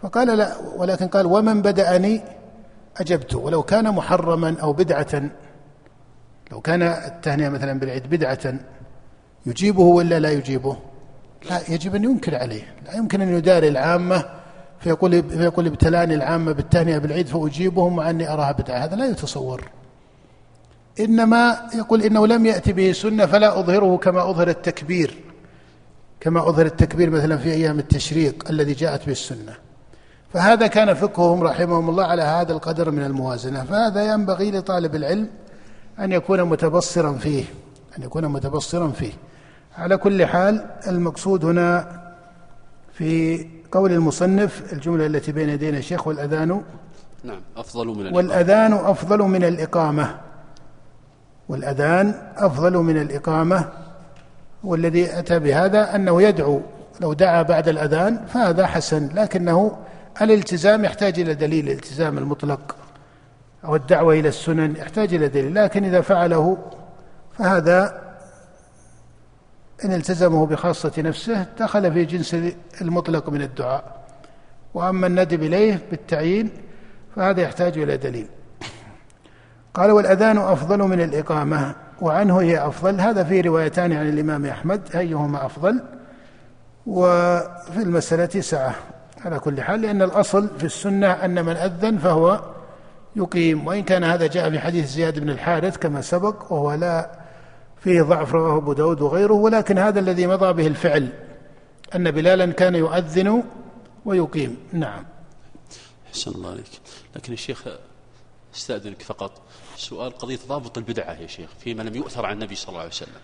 [SPEAKER 2] فقال لا ولكن قال ومن بدأني أجبته ولو كان محرما أو بدعة لو كان التهنئة مثلا بالعيد بدعة يجيبه ولا لا يجيبه؟ لا يجب أن ينكر عليه. لا يمكن أن يداري العامة فيقول فيقول ابتلاني العامة بالتهنئة بالعيد فأجيبهم مع أني أراها بدعة. هذا لا يتصور. إنما يقول إنه لم يأتي به سنة فلا أظهره كما أظهر التكبير. كما أظهر التكبير مثلا في أيام التشريق الذي جاءت به السنة. فهذا كان فقههم رحمهم الله على هذا القدر من الموازنة. فهذا ينبغي لطالب العلم أن يكون متبصرا فيه أن يكون متبصرا فيه. على كل حال المقصود هنا في قول المصنف الجملة التي بين يدينا الشيخ والأذان
[SPEAKER 1] نعم أفضل من الإقامة.
[SPEAKER 2] والأذان أفضل من الإقامة. والأذان أفضل من الإقامة. والذي أتى بهذا أنه يدعو لو دعا بعد الأذان فهذا حسن لكنه الالتزام يحتاج إلى دليل الالتزام المطلق أو الدعوة إلى السنن يحتاج إلى دليل لكن إذا فعله فهذا إن التزمه بخاصة نفسه دخل في جنس المطلق من الدعاء. وأما الندب إليه بالتعيين فهذا يحتاج إلى دليل. قال والأذان أفضل من الإقامة وعنه هي أفضل. هذا في روايتان عن الإمام أحمد أيهما أفضل؟ وفي المسألة سعة. على كل حال لأن الأصل في السنة أن من أذن فهو يقيم. وإن كان هذا جاء في حديث زياد بن الحارث كما سبق وهو لا فيه ضعف رواه أبو داود وغيره ولكن هذا الذي مضى به الفعل أن بلالا كان يؤذن ويقيم. نعم.
[SPEAKER 1] أحسن الله عليك. لكن الشيخ أستأذنك فقط. سؤال قضية ضابط البدعة يا شيخ فيما لم يؤثر عن النبي صلى الله عليه وسلم.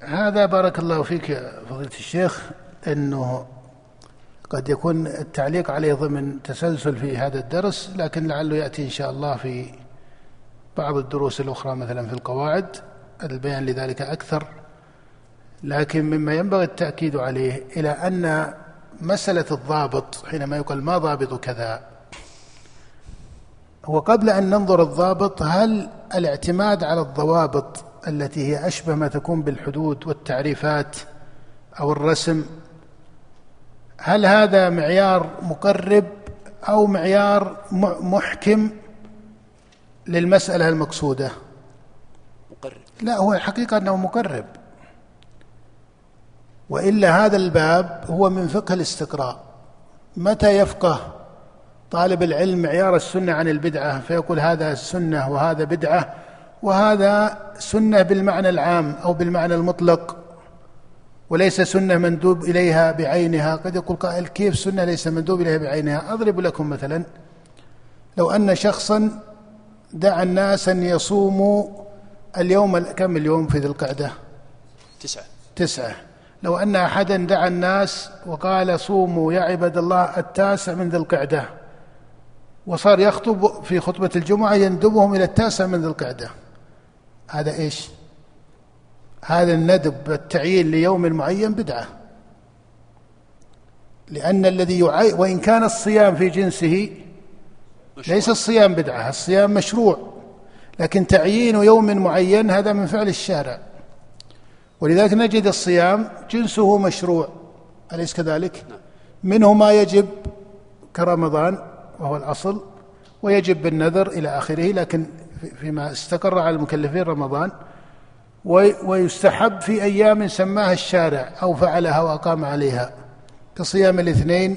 [SPEAKER 2] هذا بارك الله فيك يا فضيلة الشيخ أنه قد يكون التعليق عليه ضمن تسلسل في هذا الدرس لكن لعله يأتي إن شاء الله في بعض الدروس الأخرى مثلا في القواعد. البيان لذلك أكثر لكن مما ينبغي التأكيد عليه إلى أن مسألة الضابط حينما يقال ما ضابط كذا هو قبل أن ننظر الضابط هل الاعتماد على الضوابط التي هي أشبه ما تكون بالحدود والتعريفات أو الرسم هل هذا معيار مقرب أو معيار محكم للمسألة المقصودة؟ لا هو الحقيقة أنه مقرب وإلا هذا الباب هو من فقه الاستقراء. متى يفقه طالب العلم معيار السنة عن البدعة؟ فيقول هذا سنة وهذا بدعة وهذا سنة بالمعنى العام أو بالمعنى المطلق وليس سنة مندوب إليها بعينها. قد يقول قائل كيف سنة ليس مندوب إليها بعينها؟ أضرب لكم مثلا لو أن شخصا دعا الناس أن يصوموا اليوم كم اليوم في ذي القعدة؟
[SPEAKER 1] تسعة.
[SPEAKER 2] تسعة. لو أن أحدا دعا الناس وقال صوموا يا عباد الله التاسع من ذي القعدة. وصار يخطب في خطبة الجمعة يندبهم إلى التاسع من ذي القعدة. هذا إيش؟ هذا الندب والتعيين ليوم معين بدعة. لأن الذي يعي وإن كان الصيام في جنسه. ليس الصيام بدعة الصيام مشروع. لكن تعيين يوم معين هذا من فعل الشارع ولذلك نجد الصيام جنسه مشروع أليس كذلك؟ نعم. منه ما يجب كرمضان وهو الأصل ويجب بالنذر إلى آخره لكن فيما استقر على المكلفين رمضان ويستحب في أيام سماها الشارع أو فعلها وأقام عليها كصيام الاثنين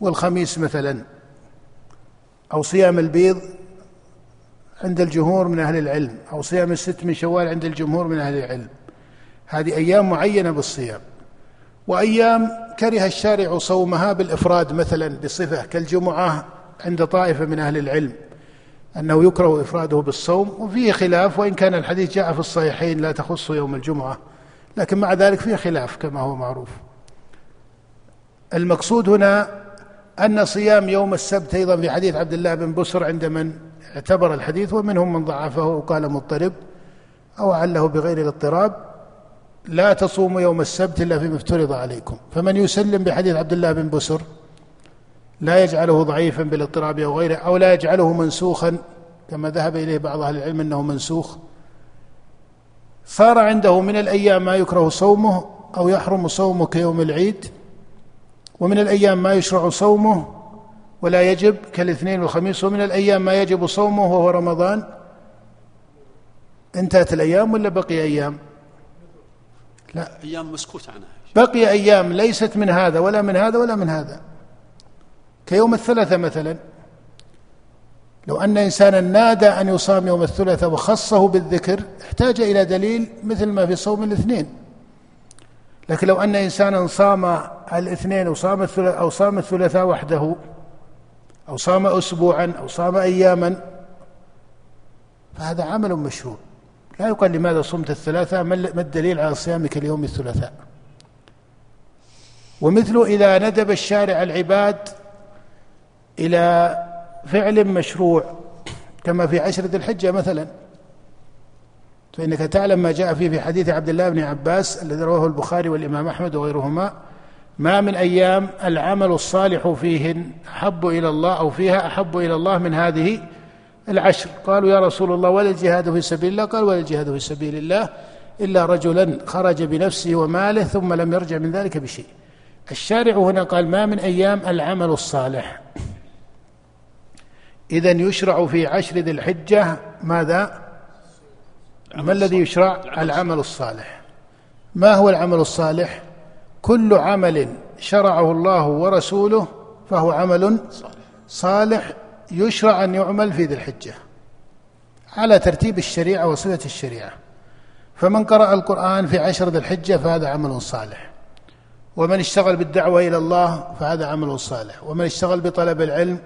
[SPEAKER 2] والخميس مثلا أو صيام البيض عند الجمهور من أهل العلم أو صيام الست من شوال عند الجمهور من أهل العلم. هذه أيام معينة بالصيام. وأيام كره الشارع صومها بالإفراد مثلا بصفة كالجمعة عند طائفة من أهل العلم أنه يكره إفراده بالصوم وفيه خلاف وإن كان الحديث جاء في الصحيحين لا تخص يوم الجمعة. لكن مع ذلك فيه خلاف كما هو معروف. المقصود هنا أن صيام يوم السبت أيضا في حديث عبد الله بن بسر عند من؟ اعتبر الحديث ومنهم من ضعفه وقال مضطرب أو عله بغير الاضطراب لا تصوموا يوم السبت إلا فيما افترض عليكم. فمن يسلم بحديث عبد الله بن بسر لا يجعله ضعيفا بالاضطراب أو غيره أو لا يجعله منسوخا كما ذهب إليه بعض أهل العلم أنه منسوخ. صار عنده من الأيام ما يكره صومه أو يحرم صومه كيوم العيد ومن الأيام ما يشرع صومه ولا يجب كالاثنين والخميس ومن الأيام ما يجب صومه وهو رمضان. انتهت الأيام ولا بقي أيام؟
[SPEAKER 1] لا. أيام مسكوت عنها.
[SPEAKER 2] بقي أيام ليست من هذا ولا من هذا ولا من هذا. كيوم الثلاثة مثلا لو أن إنسانا نادى أن يصام يوم الثلاثاء وخصه بالذكر احتاج إلى دليل مثل ما في صوم الاثنين. لكن لو أن إنسانا صام الاثنين أو صام الثلاثاء أو صام الثلاثاء وحده أو صام أسبوعا أو صام أياما فهذا عمل مشروع. لا يقال لماذا صمت الثلاثاء ما الدليل على صيامك اليوم الثلاثاء؟ ومثله إذا ندب الشارع العباد إلى فعل مشروع كما في عشرة الحجة مثلا. فإنك تعلم ما جاء فيه في حديث عبد الله بن عباس الذي رواه البخاري والإمام أحمد وغيرهما ما من أيام العمل الصالح فيهن أحب إلى الله أو فيها أحب إلى الله من هذه العشر. قالوا يا رسول الله ولا الجهاد في سبيل الله؟ قال ولا الجهاد في سبيل الله إلا رجلا خرج بنفسه وماله ثم لم يرجع من ذلك بشيء. الشارع هنا قال ما من أيام العمل الصالح. إذا يشرع في عشر ذي الحجة ماذا؟ ما الذي يشرع؟ العمل الصالح. ما هو العمل الصالح؟ كل عمل شرعه الله ورسوله فهو عمل صالح يشرع أن يعمل في ذي الحجة على ترتيب الشريعة وصفة الشريعة. فمن قرأ القرآن في عشر ذي الحجة فهذا عمل صالح. ومن اشتغل بالدعوة إلى الله فهذا عمل صالح. ومن اشتغل بطلب العلم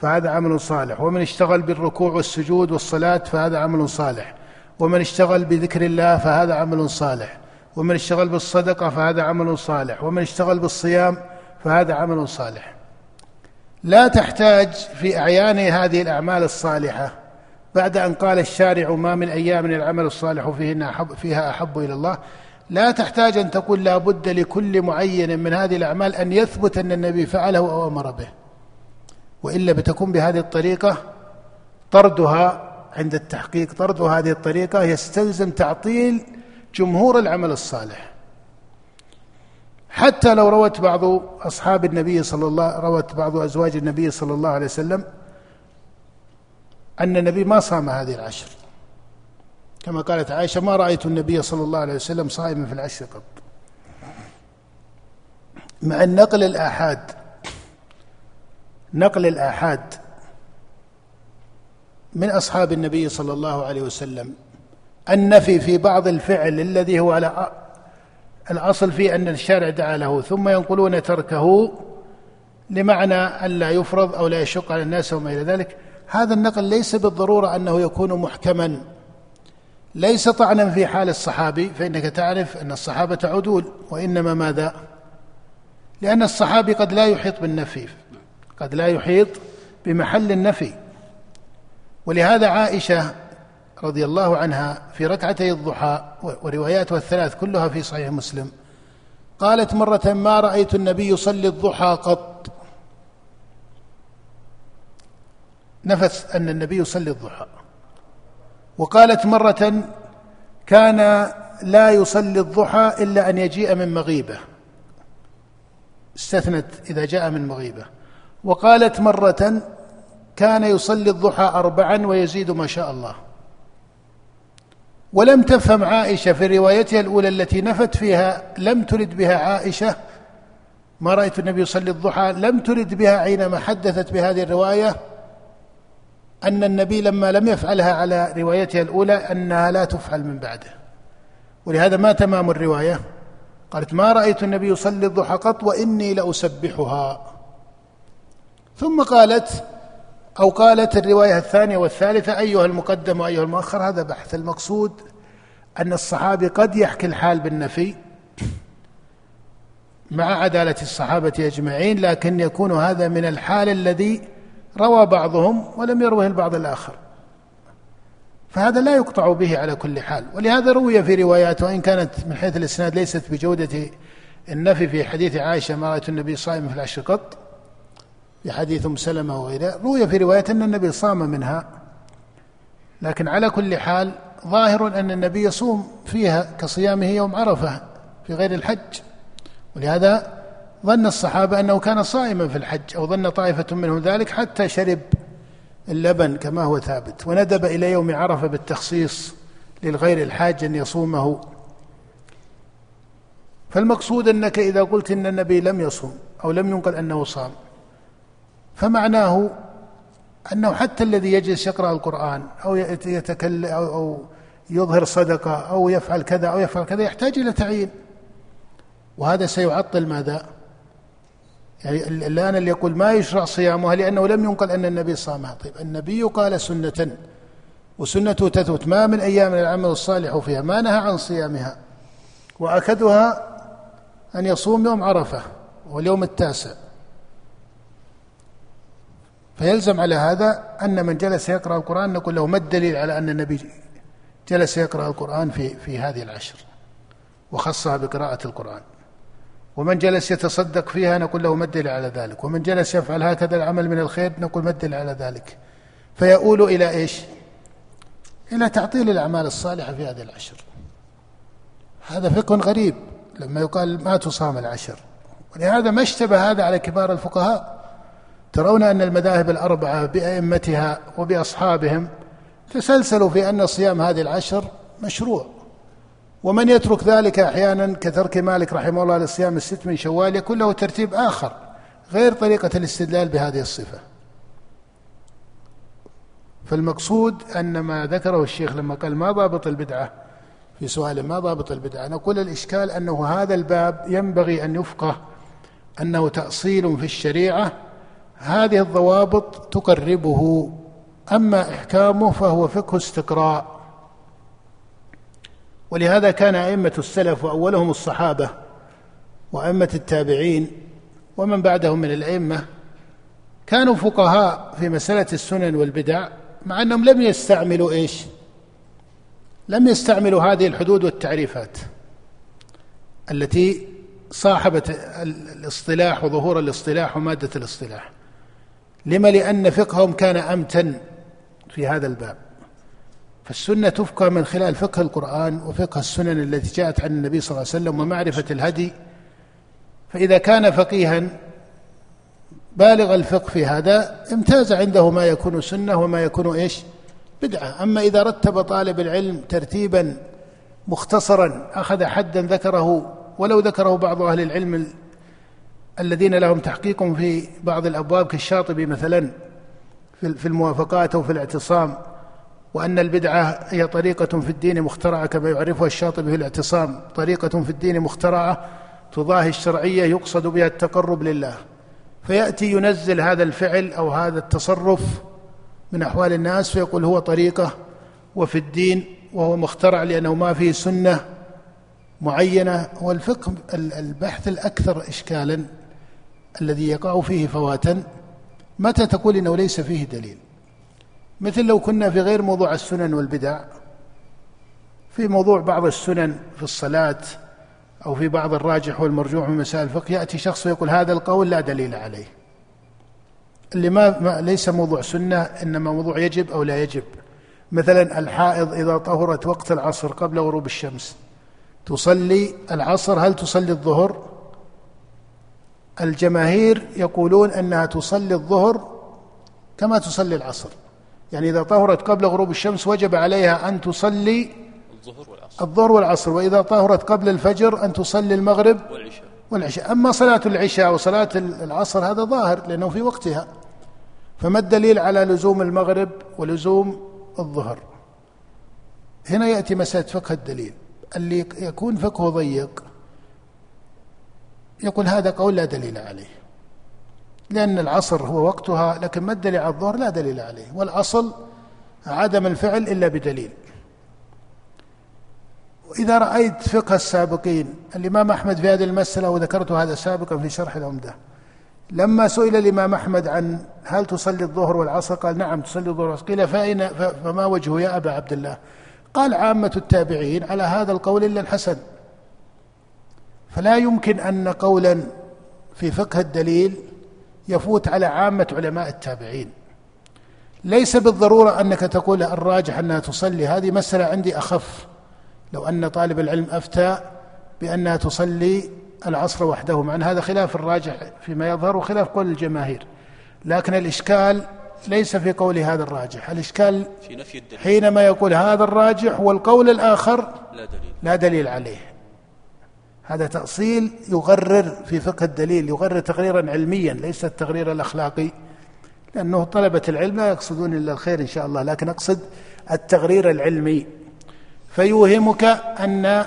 [SPEAKER 2] فهذا عمل صالح. ومن اشتغل بالركوع والسجود والصلاة فهذا عمل صالح. ومن اشتغل بذكر الله فهذا عمل صالح. ومن اشتغل بالصدقة فهذا عمل صالح ومن اشتغل بالصيام فهذا عمل صالح. لا تحتاج في أعيان هذه الأعمال الصالحة بعد أن قال الشارع ما من أيام العمل الصالح فيهن أحب فيها أحب إلى الله. لا تحتاج أن تقول لا بد لكل معين من هذه الأعمال أن يثبت أن النبي فعله أو أمر به. وإلا بتكون بهذه الطريقة طردها عند التحقيق طرد هذه الطريقة يستلزم تعطيل جمهور العمل الصالح. حتى لو روت بعض أصحاب النبي صلى الله روت بعض أزواج النبي صلى الله عليه وسلم أن النبي ما صام هذه العشر. كما قالت عائشة ما رأيت النبي صلى الله عليه وسلم صائما في العشر قط. مع النقل الآحاد نقل الآحاد من أصحاب النبي صلى الله عليه وسلم النفي في بعض الفعل الذي هو على الأصل فيه أن الشارع دعا له ثم ينقلون تركه لمعنى ألا يفرض أو لا يشق على الناس وما إلى ذلك. هذا النقل ليس بالضرورة أنه يكون محكما. ليس طعنا في حال الصحابي فإنك تعرف أن الصحابة عدول وإنما ماذا؟ لأن الصحابي قد لا يحيط بالنفي قد لا يحيط بمحل النفي. ولهذا عائشة رضي الله عنها في ركعتي الضحى ورواياتها الثلاث كلها في صحيح مسلم. قالت مرة ما رأيت النبي يصلي الضحى قط. نفت أن النبي يصلي الضحى. وقالت مرة كان لا يصلي الضحى إلا أن يجيء من مغيبة. استثنت إذا جاء من مغيبة. وقالت مرة كان يصلي الضحى أربعا ويزيد ما شاء الله. ولم تفهم عائشة في روايتها الأولى التي نفت فيها لم ترد بها عائشة ما رأيت النبي يصلي الضحى لم ترد بها حينما حدثت بهذه الرواية أن النبي لما لم يفعلها على روايتها الأولى أنها لا تفعل من بعده. ولهذا ما تمام الرواية؟ قالت ما رأيت النبي يصلي الضحى قط وإني لأسبحها. ثم قالت أو قالت الرواية الثانية والثالثة أيها المقدم وأيها المؤخر هذا بحث. المقصود أن الصحابي قد يحكي الحال بالنفي مع عدالة الصحابة أجمعين لكن يكون هذا من الحال الذي روى بعضهم ولم يروه البعض الآخر. فهذا لا يقطع به على كل حال. ولهذا روي في روايات وإن كانت من حيث الإسناد ليست بجودة النفي في حديث عائشة ما رأيت النبي صائم في العشر قط في حديث أم سلمة وغيرها. روي في رواية أن النبي صام منها. لكن على كل حال ظاهر أن النبي يصوم فيها كصيامه يوم عرفة في غير الحج. ولهذا ظن الصحابة أنه كان صائما في الحج أو ظن طائفة منهم ذلك حتى شرب اللبن كما هو ثابت وندب إلى يوم عرفة بالتخصيص للغير الحاج أن يصومه. فالمقصود أنك إذا قلت إن النبي لم يصوم أو لم ينقل أنه صام فمعناه أنه حتى الذي يجلس يقرأ القرآن أو يتكلم أو يظهر صدقة أو يفعل كذا أو يفعل كذا يحتاج إلى تعيين. وهذا سيعطل ماذا؟ يعني الآن اللي يقول ما يشرع صيامها لأنه لم ينقل أن النبي صامها طيب النبي قال سنة وسنته تثبت ما من أيام العمل الصالح فيها ما نهى عن صيامها. وأكدها أن يصوم يوم عرفة واليوم التاسع. فيلزم على هذا أن من جلس يقرأ القرآن نقول له ما الدليل على أن النبي جلس يقرأ القرآن في في هذه العشر وخصها بقراءة القرآن. ومن جلس يتصدق فيها نقول له ما الدليل على ذلك. ومن جلس يفعل هكذا العمل من الخير نقول ما الدليل على ذلك. فيؤول إلى إيش؟ إلى تعطيل الأعمال الصالحة في هذه العشر. هذا فقه غريب. لما يقال ما تصام العشر. ولهذا ما اشتبه هذا على كبار الفقهاء. ترون أن المذاهب الأربعة بأئمتها وبأصحابهم تسلسلوا في أن صيام هذه العشر مشروع. ومن يترك ذلك أحيانا كترك مالك رحمه الله لصيام الست من شوال يكون له ترتيب آخر غير طريقة الاستدلال بهذه الصفة. فالمقصود أن ما ذكره الشيخ لما قال ما ضابط البدعة؟ في سؤال ما ضابط البدعة؟ نقول الإشكال أنه هذا الباب ينبغي أن يفقه أنه تأصيل في الشريعة هذه الضوابط تقربه أما إحكامه فهو فقه استقراء. ولهذا كان أئمة السلف وأولهم الصحابة وأئمة التابعين ومن بعدهم من الأئمة كانوا فقهاء في مسألة السنن والبدع مع أنهم لم يستعملوا إيش؟ لم يستعملوا هذه الحدود والتعريفات التي صاحبت الاصطلاح وظهور الاصطلاح ومادة الاصطلاح. لما لأن فقههم كان أمتن في هذا الباب. فالسنة تفقه من خلال فقه القرآن وفقه السنن التي جاءت عن النبي صلى الله عليه وسلم ومعرفة الهدي. فإذا كان فقيها بالغ الفقه في هذا امتاز عنده ما يكون سنة وما يكون إيش؟ بدعة. أما إذا رتب طالب العلم ترتيبا مختصرا أخذ حدا ذكره ولو ذكره بعض أهل العلم الذين لهم تحقيق في بعض الأبواب كالشاطبي مثلا في الموافقات أو في الاعتصام وأن البدعة هي طريقة في الدين مخترعة كما يعرفها الشاطبي في الاعتصام. طريقة في الدين مخترعة تضاهي الشرعية يقصد بها التقرب لله. فيأتي ينزل هذا الفعل أو هذا التصرف من أحوال الناس فيقول هو طريقة وفي الدين وهو مخترع لأنه ما فيه سنة معينة. والفقه البحث الأكثر إشكالا الذي يقع فيه فواتا متى تقول إنه ليس فيه دليل؟ مثل لو كنا في غير موضوع السنن والبدع في موضوع بعض السنن في الصلاة أو في بعض الراجح والمرجوح من مسائل الفقه يأتي شخص ويقول هذا القول لا دليل عليه. اللي ما, ليس موضوع سنة إنما موضوع يجب أو لا يجب. مثلا الحائض إذا طهرت وقت العصر قبل غروب الشمس تصلي العصر هل تصلي الظهر؟ الجماهير يقولون أنها تصلي الظهر كما تصلي العصر. يعني إذا طهرت قبل غروب الشمس وجب عليها أن تصلي الظهر والعصر الظهر والعصر وإذا طهرت قبل الفجر أن تصلي المغرب والعشاء. والعشاء. أما صلاة العشاء وصلاة العصر هذا ظاهر لأنه في وقتها. فما الدليل على لزوم المغرب ولزوم الظهر؟ هنا يأتي مسألة فقه الدليل. اللي يكون فقهه ضيق يقول هذا قول لا دليل عليه. لأن العصر هو وقتها لكن ما الدليل على الظهر لا دليل عليه. والأصل عدم الفعل إلا بدليل. وإذا رأيت فقه السابقين الإمام أحمد في هذه المسألة وذكرت هذا سابقا في شرح العمدة لما سئل الإمام أحمد عن هل تصلي الظهر والعصر قال نعم تصلي الظهر والعصر. قيل فأين فما وجهه يا أبا عبد الله؟ قال عامة التابعين على هذا القول إلا الحسن. فلا يمكن أن قولا في فقه الدليل يفوت على عامة علماء التابعين. ليس بالضرورة أنك تقول الراجح أنها تصلي. هذه مسألة عندي أخف. لو أن طالب العلم أفتى بأنها تصلي العصر وحده. مع أن هذا خلاف الراجح فيما يظهر وخلاف قول الجماهير. لكن الإشكال ليس في قول هذا الراجح. الإشكال في نفي الدليل. حينما يقول هذا الراجح والقول الآخر لا دليل, لا دليل عليه. هذا تأصيل يغرر في فقه الدليل يغرر تقريرا علميا ليس التقرير الأخلاقي. لأنه طلبة العلم لا يقصدون إلا الخير إن شاء الله لكن أقصد التقرير العلمي. فيوهمك أن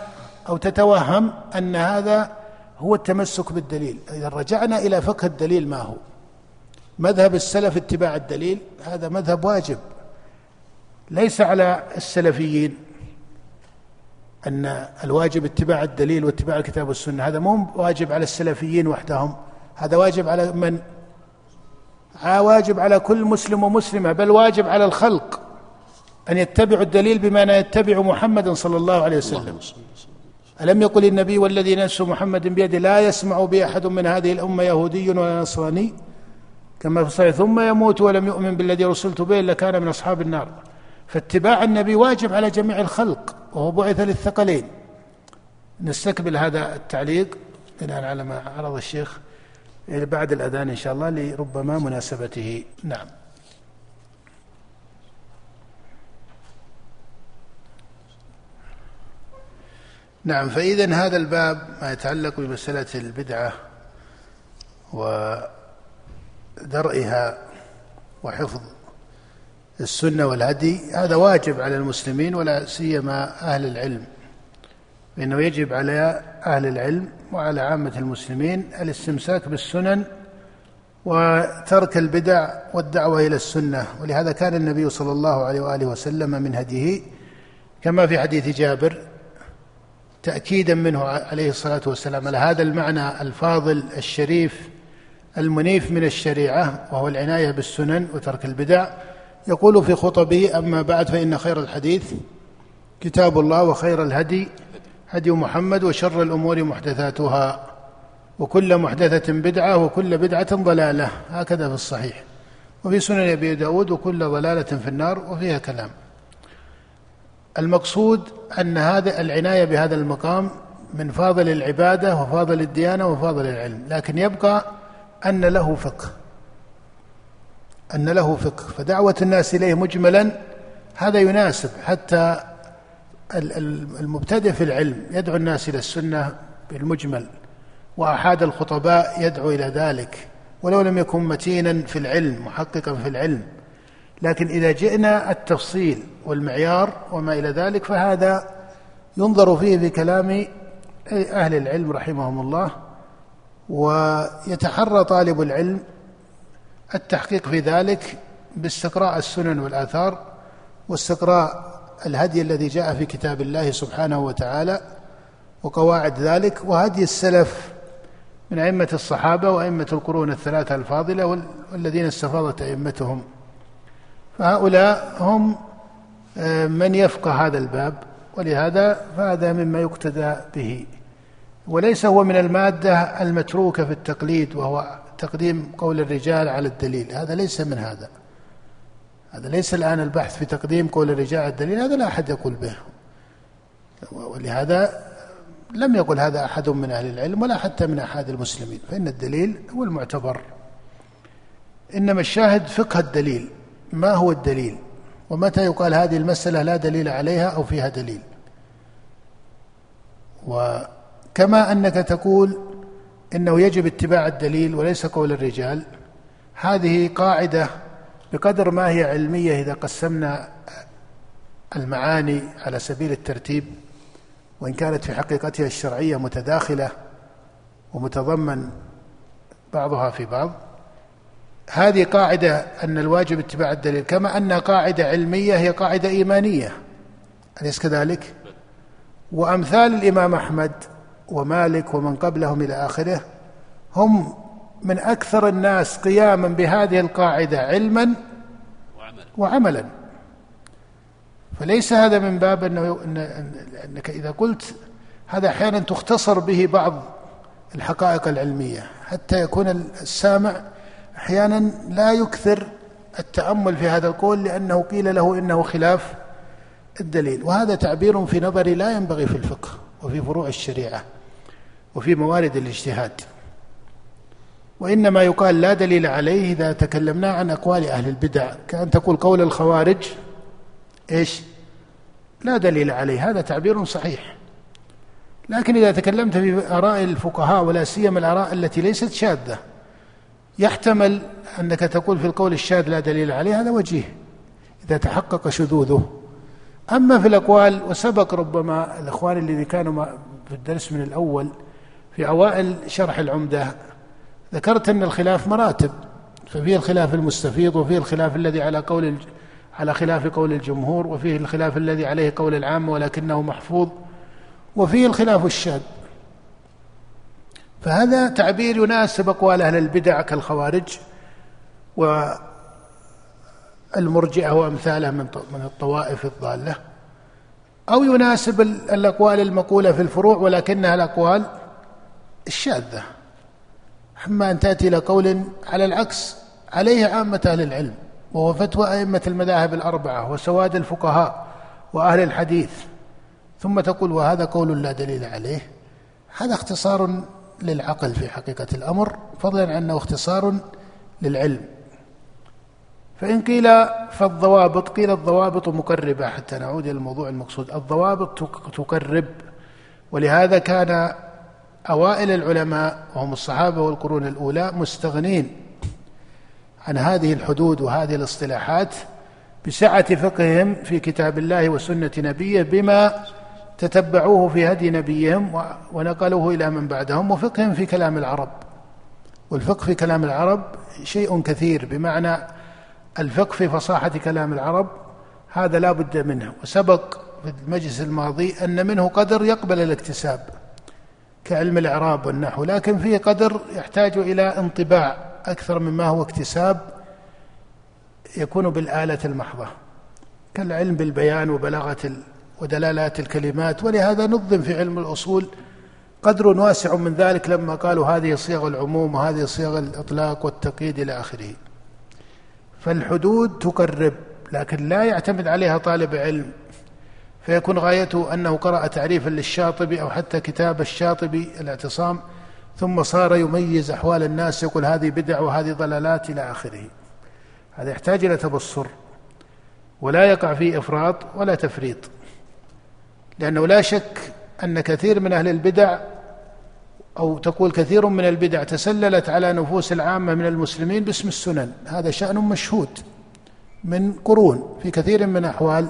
[SPEAKER 2] أو تتوهم أن هذا هو التمسك بالدليل. إذا رجعنا إلى فقه الدليل ما هو؟ مذهب السلف اتباع الدليل هذا مذهب واجب. ليس على السلفيين. أن الواجب اتباع الدليل واتباع الكتاب والسنة. هذا مو واجب على السلفيين وحدهم. هذا واجب على من؟ واجب على كل مسلم ومسلمة بل واجب على الخلق أن يتبعوا الدليل بما أن يتبعوا محمدا صلى الله عليه وسلم. ألم يقل النبي والذي نفس محمد بيده لا يسمع بي أحد من هذه الأمة يهودي ولا نصراني كما في الصحيح ثم يموت ولم يؤمن بالذي رسلت به إلا كان من أصحاب النار. فاتباع النبي واجب على جميع الخلق وهو بعث للثقلين. نستقبل هذا التعليق. بناء على ما عرض الشيخ بعد الأذان إن شاء الله لربما مناسبته. نعم. نعم فإذا هذا الباب ما يتعلق بمسألة البدعة ودرئها وحفظ السنة والهدي. هذا واجب على المسلمين ولا سيما أهل العلم فإنه يجب على أهل العلم وعلى عامة المسلمين الاستمساك بالسنن وترك البدع والدعوة إلى السنة. ولهذا كان النبي صلى الله عليه وآله وسلم من هديه كما في حديث جابر تأكيدا منه عليه الصلاة والسلام على هذا المعنى الفاضل الشريف المنيف من الشريعة وهو العناية بالسنن وترك البدع. يقول في خطبه أما بعد فإن خير الحديث كتاب الله وخير الهدي هدي محمد وشر الأمور محدثاتها وكل محدثة بدعة وكل بدعة ضلالة هكذا في الصحيح. وفي سنن أبي داود وكل ضلالة في النار وفيها كلام. المقصود أن هذا العناية بهذا المقام من فاضل العبادة وفاضل الديانة وفاضل العلم لكن يبقى أن له فقه. أن له فقه فدعوة الناس إليه مجملا هذا يناسب حتى المبتدئ في العلم يدعو الناس إلى السنة بالمجمل وأحد الخطباء يدعو إلى ذلك ولو لم يكن متينا في العلم محققا في العلم. لكن إذا جئنا التفصيل والمعيار وما إلى ذلك فهذا ينظر فيه في كلام أهل العلم رحمهم الله ويتحرى طالب العلم التحقيق في ذلك باستقراء السنن والآثار واستقراء الهدي الذي جاء في كتاب الله سبحانه وتعالى وقواعد ذلك وهدي السلف من أئمة الصحابة وأئمة القرون الثلاثة الفاضلة والذين استفاضت أئمتهم. فهؤلاء هم آه، من يفقه هذا الباب ولهذا فهذا مما يقتدى به. وليس هو من المادة المتروكة في التقليد وهو تقديم قول الرجال على الدليل. هذا ليس من هذا. هذا ليس الآن البحث في تقديم قول الرجال على الدليل. هذا لا أحد يقول به. ولهذا لم يقل هذا أحد من أهل العلم ولا حتى من أحد المسلمين. فإن الدليل هو المعتبر. إنما الشاهد فقه الدليل. ما هو الدليل؟ ومتى يقال هذه المسألة لا دليل عليها أو فيها دليل؟ وكما أنك تقول إنه يجب اتباع الدليل وليس قول الرجال. هذه قاعدة بقدر ما هي علمية إذا قسمنا المعاني على سبيل الترتيب وإن كانت في حقيقتها الشرعية متداخلة ومتضمن بعضها في بعض. هذه قاعدة أن الواجب اتباع الدليل كما أن قاعدة علمية هي قاعدة إيمانية. أليس كذلك؟ وأمثال الإمام أحمد ومالك ومن قبلهم إلى آخره هم من أكثر الناس قياما بهذه القاعدة علما وعملا. فليس هذا من باب أنه أنك إذا قلت هذا أحيانا تختصر به بعض الحقائق العلمية حتى يكون السامع أحيانا لا يكثر التأمل في هذا القول لأنه قيل له إنه خلاف الدليل. وهذا تعبير في نظري لا ينبغي في الفقه وفي فروع الشريعة. وفي موارد الاجتهاد. وإنما يقال لا دليل عليه إذا تكلمنا عن أقوال أهل البدع. كأن تقول قول الخوارج إيش؟ لا دليل عليه. هذا تعبير صحيح. لكن إذا تكلمت في آراء الفقهاء ولا سيما الآراء التي ليست شاذة يحتمل أنك تقول في القول الشاذ لا دليل عليه هذا وجيه إذا تحقق شذوذه. أما في الأقوال وسبق ربما الإخوان الذي كانوا في الدرس من الأول في أوائل شرح العمدة. ذكرت أن الخلاف مراتب ففيه الخلاف المستفيض وفيه الخلاف الذي على قول على خلاف قول الجمهور وفيه الخلاف الذي عليه قول العام ولكنه محفوظ وفيه الخلاف الشاذ. فهذا تعبير يناسب أقوال أهل البدع كالخوارج والمرجئة وأمثالها من الطوائف الضالة أو يناسب الأقوال المقولة في الفروع ولكنها الأقوال الشاذة. أما أن تأتي إلى قول على العكس عليه عامة أهل العلم وهو فتوى أئمة المذاهب الأربعة وسواد الفقهاء وأهل الحديث. ثم تقول وهذا قول لا دليل عليه. هذا اختصار للعقل في حقيقة الأمر فضلا عن أنه اختصار للعلم. فإن قيل فالضوابط قيل الضوابط مقربة حتى نعود إلى الموضوع المقصود. الضوابط تقرب ولهذا كان أوائل العلماء وهم الصحابة والقرون الأولى مستغنين عن هذه الحدود وهذه الاصطلاحات بسعة فقههم في كتاب الله وسنة نبيه بما تتبعوه في هدي نبيهم ونقلوه إلى من بعدهم وفقههم في كلام العرب. والفقه في كلام العرب شيء كثير بمعنى الفقه في فصاحة كلام العرب هذا لا بد منه. وسبق في المجلس الماضي أن منه قدر يقبل الاكتساب. كعلم الإعراب والنحو لكن فيه قدر يحتاج إلى انطباع أكثر مما هو اكتساب يكون بالآلة المحضة. كالعلم بالبيان وبلاغة ودلالات الكلمات ولهذا نظم في علم الأصول قدر واسع من ذلك لما قالوا هذه صيغ العموم وهذه صيغ الإطلاق والتقييد إلى آخره. فالحدود تقرب لكن لا يعتمد عليها طالب علم. فيكون غايته أنه قرأ تعريفا للشاطبي أو حتى كتاب الشاطبي الاعتصام ثم صار يميز أحوال الناس يقول هذه بدع وهذه ضلالات إلى آخره. هذا يحتاج إلى تبصر ولا يقع فيه إفراط ولا تفريط لأنه لا شك أن كثير من أهل البدع أو تقول كثير من البدع تسللت على نفوس العامة من المسلمين باسم السنن. هذا شأن مشهود من قرون في كثير من أحوال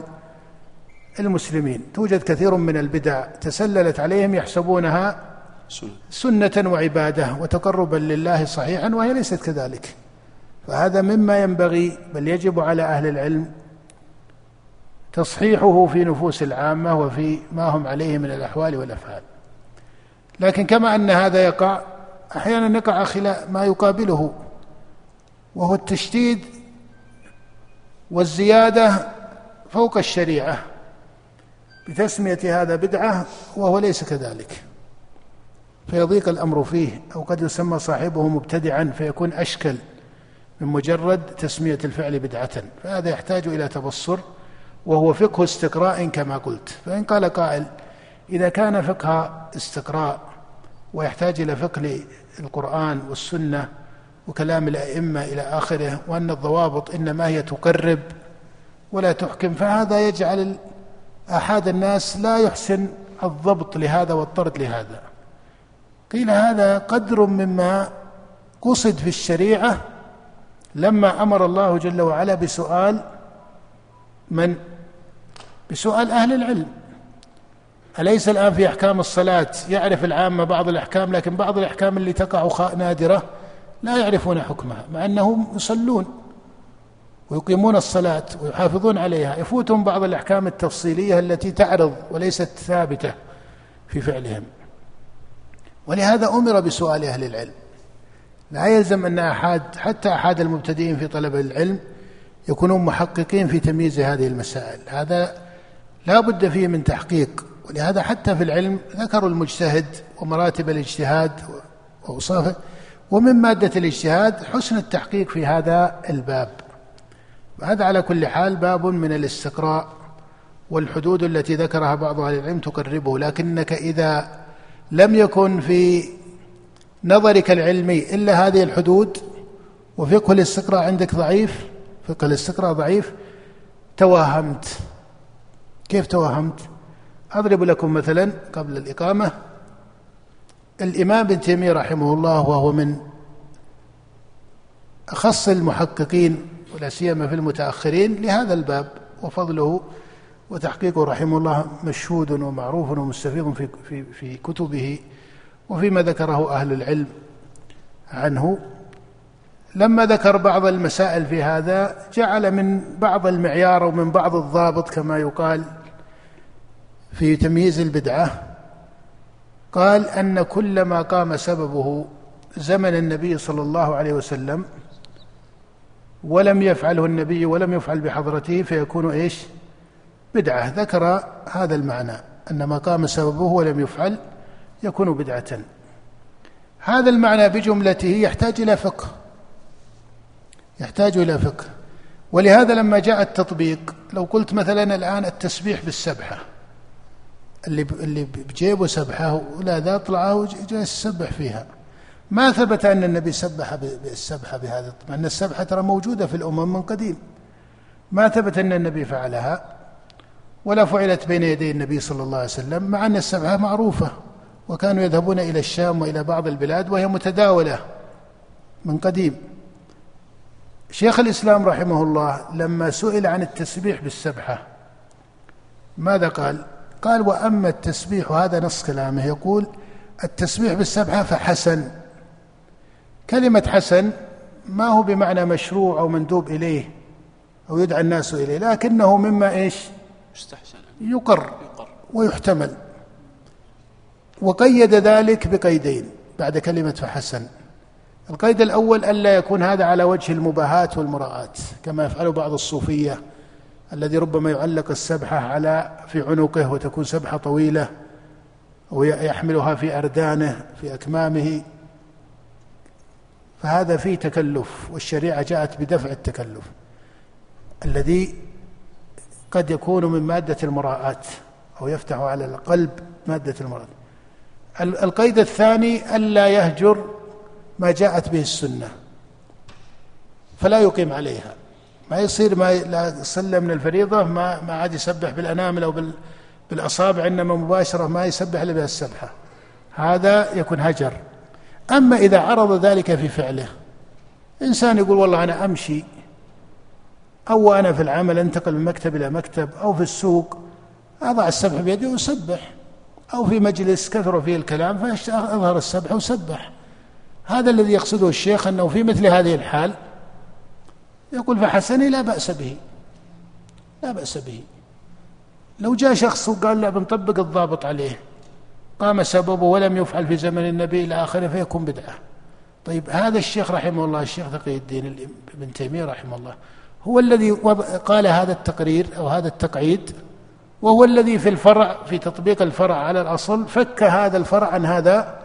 [SPEAKER 2] المسلمين. توجد كثير من البدع تسللت عليهم يحسبونها سنة وعبادة وتقربا لله صحيحا وهي ليست كذلك. فهذا مما ينبغي بل يجب على أهل العلم تصحيحه في نفوس العامة وفي ما هم عليه من الأحوال والأفعال. لكن كما أن هذا يقع أحيانا يقع ما يقابله وهو التشديد والزيادة فوق الشريعة. بتسمية هذا بدعة وهو ليس كذلك. فيضيق الأمر فيه أو قد يسمى صاحبه مبتدعا فيكون أشكل من مجرد تسمية الفعل بدعة. فهذا يحتاج إلى تبصر وهو فقه استقراء كما قلت. فإن قال قائل إذا كان فقه استقراء ويحتاج إلى فقه القرآن والسنة وكلام الأئمة إلى آخره وأن الضوابط إنما هي تقرب ولا تحكم فهذا يجعل أحد الناس لا يحسن الضبط لهذا والطرد لهذا. قيل هذا قدر مما قصد في الشريعة لما أمر الله جل وعلا بسؤال من؟ بسؤال أهل العلم. أليس الآن في أحكام الصلاة؟ يعرف العامة بعض الأحكام لكن بعض الأحكام اللي تقع نادرة لا يعرفون حكمها مع أنهم يصلون. ويقيمون الصلاة ويحافظون عليها. يفوتهم بعض الأحكام التفصيلية التي تعرض وليست ثابتة في فعلهم. ولهذا أمر بسؤال أهل العلم. لا يلزم أن أحد حتى أحد المبتدئين في طلب العلم يكونون محققين في تمييز هذه المسائل. هذا لا بد فيه من تحقيق. ولهذا حتى في العلم ذكروا المجتهد ومراتب الاجتهاد وأوصافه ومن مادة الاجتهاد حسن التحقيق في هذا الباب. هذا على كل حال باب من الاستقراء والحدود التي ذكرها بعض أهل العلم تقربه لكنك إذا لم يكن في نظرك العلمي إلا هذه الحدود وفقه الاستقراء عندك ضعيف فقه الاستقراء ضعيف توهمت. كيف توهمت؟ أضرب لكم مثلا قبل الإقامة الإمام ابن تيمية رحمه الله وهو من أخص المحققين ولا سيما في المتأخرين لهذا الباب. وفضله وتحقيقه رحمه الله مشهود ومعروف ومستفيض في في في كتبه وفيما ذكره أهل العلم عنه. لما ذكر بعض المسائل في هذا جعل من بعض المعيار ومن بعض الضابط كما يقال في تمييز البدعة. قال أن كل ما قام سببه زمن النبي صلى الله عليه وسلم ولم يفعله النبي ولم يفعل بحضرته فيكون إيش؟ بدعة. ذكر هذا المعنى أن ما قام سببه ولم يفعل يكون بدعة. هذا المعنى بجملته يحتاج إلى فقه. يحتاج إلى فقه. ولهذا لما جاء التطبيق لو قلت مثلا الآن التسبيح بالسبحة اللي اللي بجيبه سبحة ولا ذا طلعه وجالس يسبح فيها. ما ثبت أن النبي سبح بالسبحة بهذا مع أن السبحة ترى موجودة في الأمم من قديم ما ثبت أن النبي فعلها ولا فعلت بين يدي النبي صلى الله عليه وسلم مع أن السبحة معروفة وكانوا يذهبون إلى الشام وإلى بعض البلاد وهي متداولة من قديم شيخ الإسلام رحمه الله لما سئل عن التسبيح بالسبحة ماذا قال؟ قال وأما التسبيح وهذا نص كلامه يقول التسبيح بالسبحة فحسن كلمة حسن ما هو بمعنى مشروع أو مندوب إليه أو يدعى الناس إليه لكنه مما إيش؟
[SPEAKER 1] يستحسن.
[SPEAKER 2] يقر ويحتمل. وقيد ذلك بقيدين بعد كلمة فحسن القيد الأول ألا يكون هذا على وجه المباهاة والمراءة كما يفعل بعض الصوفية الذي ربما يعلق السبحة على في عنقه وتكون سبحة طويلة ويحملها في أردانه في أكمامه. فهذا فيه تكلف والشريعة جاءت بدفع التكلف الذي قد يكون من مادة المراءة أو يفتح على القلب مادة المراءة القيد الثاني ألا يهجر ما جاءت به السنة فلا يقيم عليها. ما يصير ما لا صلى من الفريضة ما ما عاد يسبح بالأنامل أو بالأصابع إنما مباشرة ما يسبح إلا بالسبحة هذا يكون هجر. أما إذا عرض ذلك في فعله. إنسان يقول والله أنا أمشي أو أنا في العمل أنتقل من مكتب إلى مكتب أو في السوق أضع السبح بيدي وأسبح أو في مجلس كثر فيه الكلام فأظهر السبح وسبح هذا الذي يقصده الشيخ أنه في مثل هذه الحال يقول فحسني لا بأس به. لا بأس به. لو جاء شخص وقال لا بنطبق الضابط عليه قام سببه ولم يفعل في زمن النبي إلى آخره فيكون بدعة. طيب هذا الشيخ رحمه الله الشيخ تقي الدين ابن تيمية رحمه الله هو الذي قال هذا التقرير أو هذا التقعيد وهو الذي في الفرع في تطبيق الفرع على الأصل فك هذا الفرع عن هذا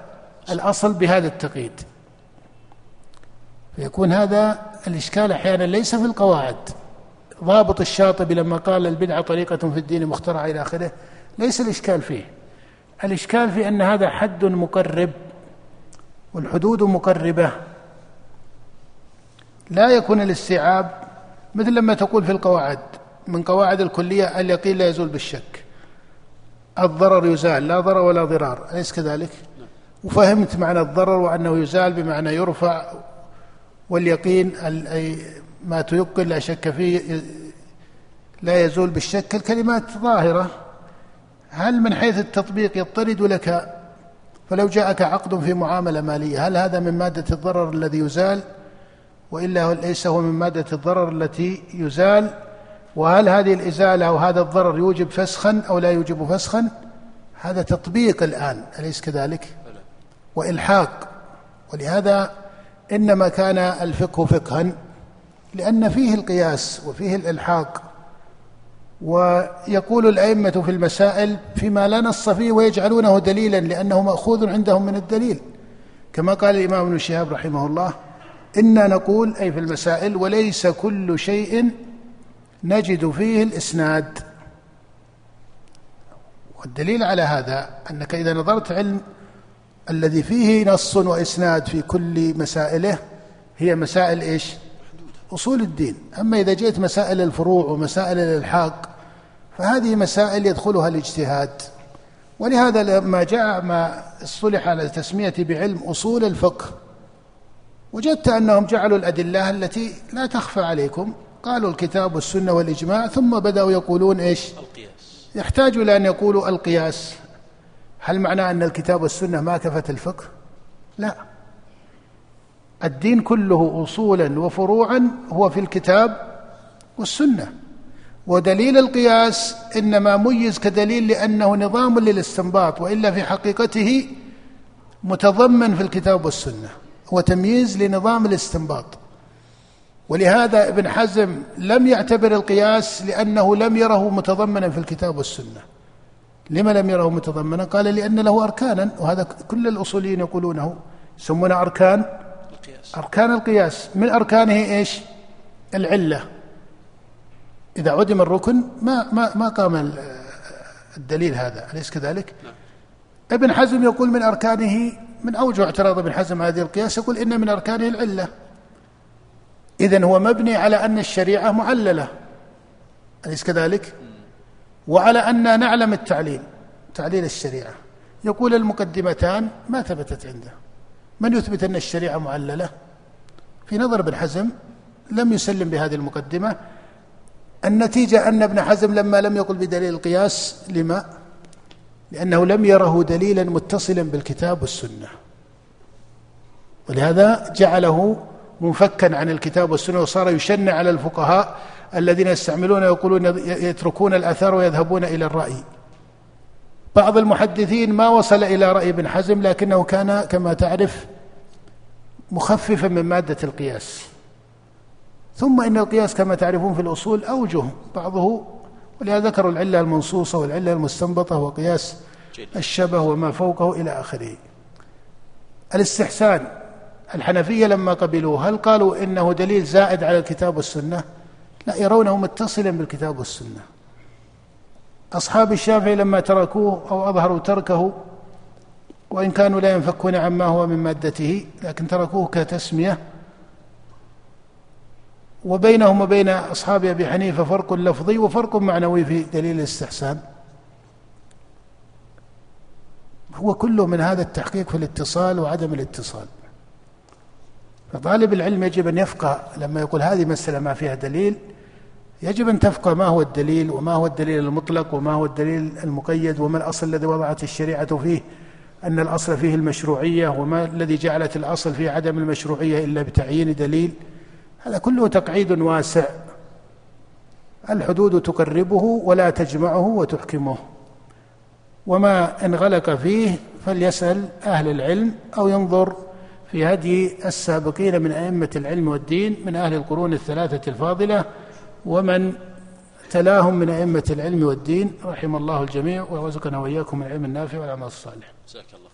[SPEAKER 2] الأصل بهذا التقييد. فيكون هذا الإشكال أحيانا ليس في القواعد. ضابط الشاطبي لما قال البدعة طريقة في الدين مخترعة إلى آخره ليس الإشكال فيه. الإشكال في أن هذا حد مقرب والحدود مقربة. لا يكون الاستيعاب مثل لما تقول في القواعد من قواعد الكلية اليقين لا يزول بالشك. الضرر يزال لا ضرر ولا ضرار أليس كذلك؟ وفهمت معنى الضرر وأنه يزال بمعنى يرفع واليقين ما تيقن لا شك فيه لا يزول بالشك. الكلمات ظاهرة هل من حيث التطبيق يطرد لك؟ فلو جاءك عقد في معاملة مالية هل هذا من مادة الضرر الذي يزال؟ وإلا ليس هو من مادة الضرر التي يزال؟ وهل هذه الإزالة أو هذا الضرر يوجب فسخا أو لا يوجب فسخا؟ هذا تطبيق الآن أليس كذلك؟ وإلحاق. ولهذا إنما كان الفقه فقها لأن فيه القياس وفيه الإلحاق. ويقول الأئمة في المسائل فيما لا نص فيه ويجعلونه دليلا لأنه مأخوذ عندهم من الدليل. كما قال الإمام ابن شهاب رحمه الله إنا نقول أي في المسائل وليس كل شيء نجد فيه الإسناد. والدليل على هذا أنك إذا نظرت علم الذي فيه نص وإسناد في كل مسائله هي مسائل إيش؟ أصول الدين. أما إذا جئت مسائل الفروع ومسائل الإلحاق فهذه مسائل يدخلها الاجتهاد. ولهذا لما جاء ما اصطلح على تسمية بعلم أصول الفقه وجدت أنهم جعلوا الأدلة التي لا تخفى عليكم. قالوا الكتاب والسنة والإجماع ثم بدأوا يقولون إيش؟ القياس. يحتاج إلى أن يقولوا القياس. هل معناه أن الكتاب والسنة ما كفت الفقه؟ لا. الدين كله أصولا وفروعا هو في الكتاب والسنة. ودليل القياس إنما ميز كدليل لأنه نظام للاستنباط وإلا في حقيقته متضمن في الكتاب والسنة هو تمييز لنظام الاستنباط. ولهذا ابن حزم لم يعتبر القياس لأنه لم يره متضمنا في الكتاب والسنة. لما لم يره متضمنا؟ قال لأن له أركانا وهذا كل الأصوليين يقولونه يسمونه أركان القياس. أركان القياس. من أركانه إيش؟ العلة. إذا عدم الركن ما ما ما قام الدليل هذا أليس كذلك؟ نعم. ابن حزم يقول من أركانه من أوجه اعتراض ابن حزم هذه القياس يقول إن من أركانه العلة إذا هو مبني على أن الشريعة معللة أليس كذلك؟ وعلى أن نعلم التعليل تعليل الشريعة يقول المقدمتان ما ثبتت عنده من يثبت أن الشريعة معللة في نظر ابن حزم لم يسلم بهذه المقدمة النتيجة أن ابن حزم لما لم يقل بدليل القياس لما؟ لأنه لم يره دليلا متصلا بالكتاب والسنة. ولهذا جعله منفكا عن الكتاب والسنة وصار يشنع على الفقهاء الذين يستعملون يقولون يتركون الأثار ويذهبون إلى الرأي. بعض المحدثين ما وصل إلى رأي ابن حزم لكنه كان كما تعرف مخففا من مادة القياس. ثم إن القياس كما تعرفون في الأصول أوجه بعضه ولهذا ذكروا العلة المنصوصة والعلة المستنبطة وقياس الشبه وما فوقه إلى آخره. الاستحسان الحنفية لما قبلوه هل قالوا إنه دليل زائد على الكتاب والسنة؟ لا يرونه متصلا بالكتاب والسنة. أصحاب الشافعي لما تركوه أو أظهروا تركه وإن كانوا لا ينفكون عما هو من مادته لكن تركوه كتسمية وبينهم وبين أصحاب أبي حنيفة فرق لفظي وفرق معنوي في دليل الاستحسان. هو كله من هذا التحقيق في الاتصال وعدم الاتصال. فطالب العلم يجب أن يفقه لما يقول هذه مسألة ما فيها دليل يجب أن تفقه ما هو الدليل وما هو الدليل المطلق وما هو الدليل المقيد وما الأصل الذي وضعت الشريعة فيه أن الأصل فيه المشروعية وما الذي جعلت الأصل فيه عدم المشروعية إلا بتعيين دليل. هذا كله تقعيد واسع. الحدود تقربه ولا تجمعه وتحكمه. وما انغلق فيه فليسأل أهل العلم أو ينظر في هدي السابقين من أئمة العلم والدين من أهل القرون الثلاثة الفاضلة ومن تلاهم من أئمة العلم والدين. رحم الله الجميع ويرزقنا وإياكم العلم النافع والعمل الصالح.
[SPEAKER 1] جزاك الله.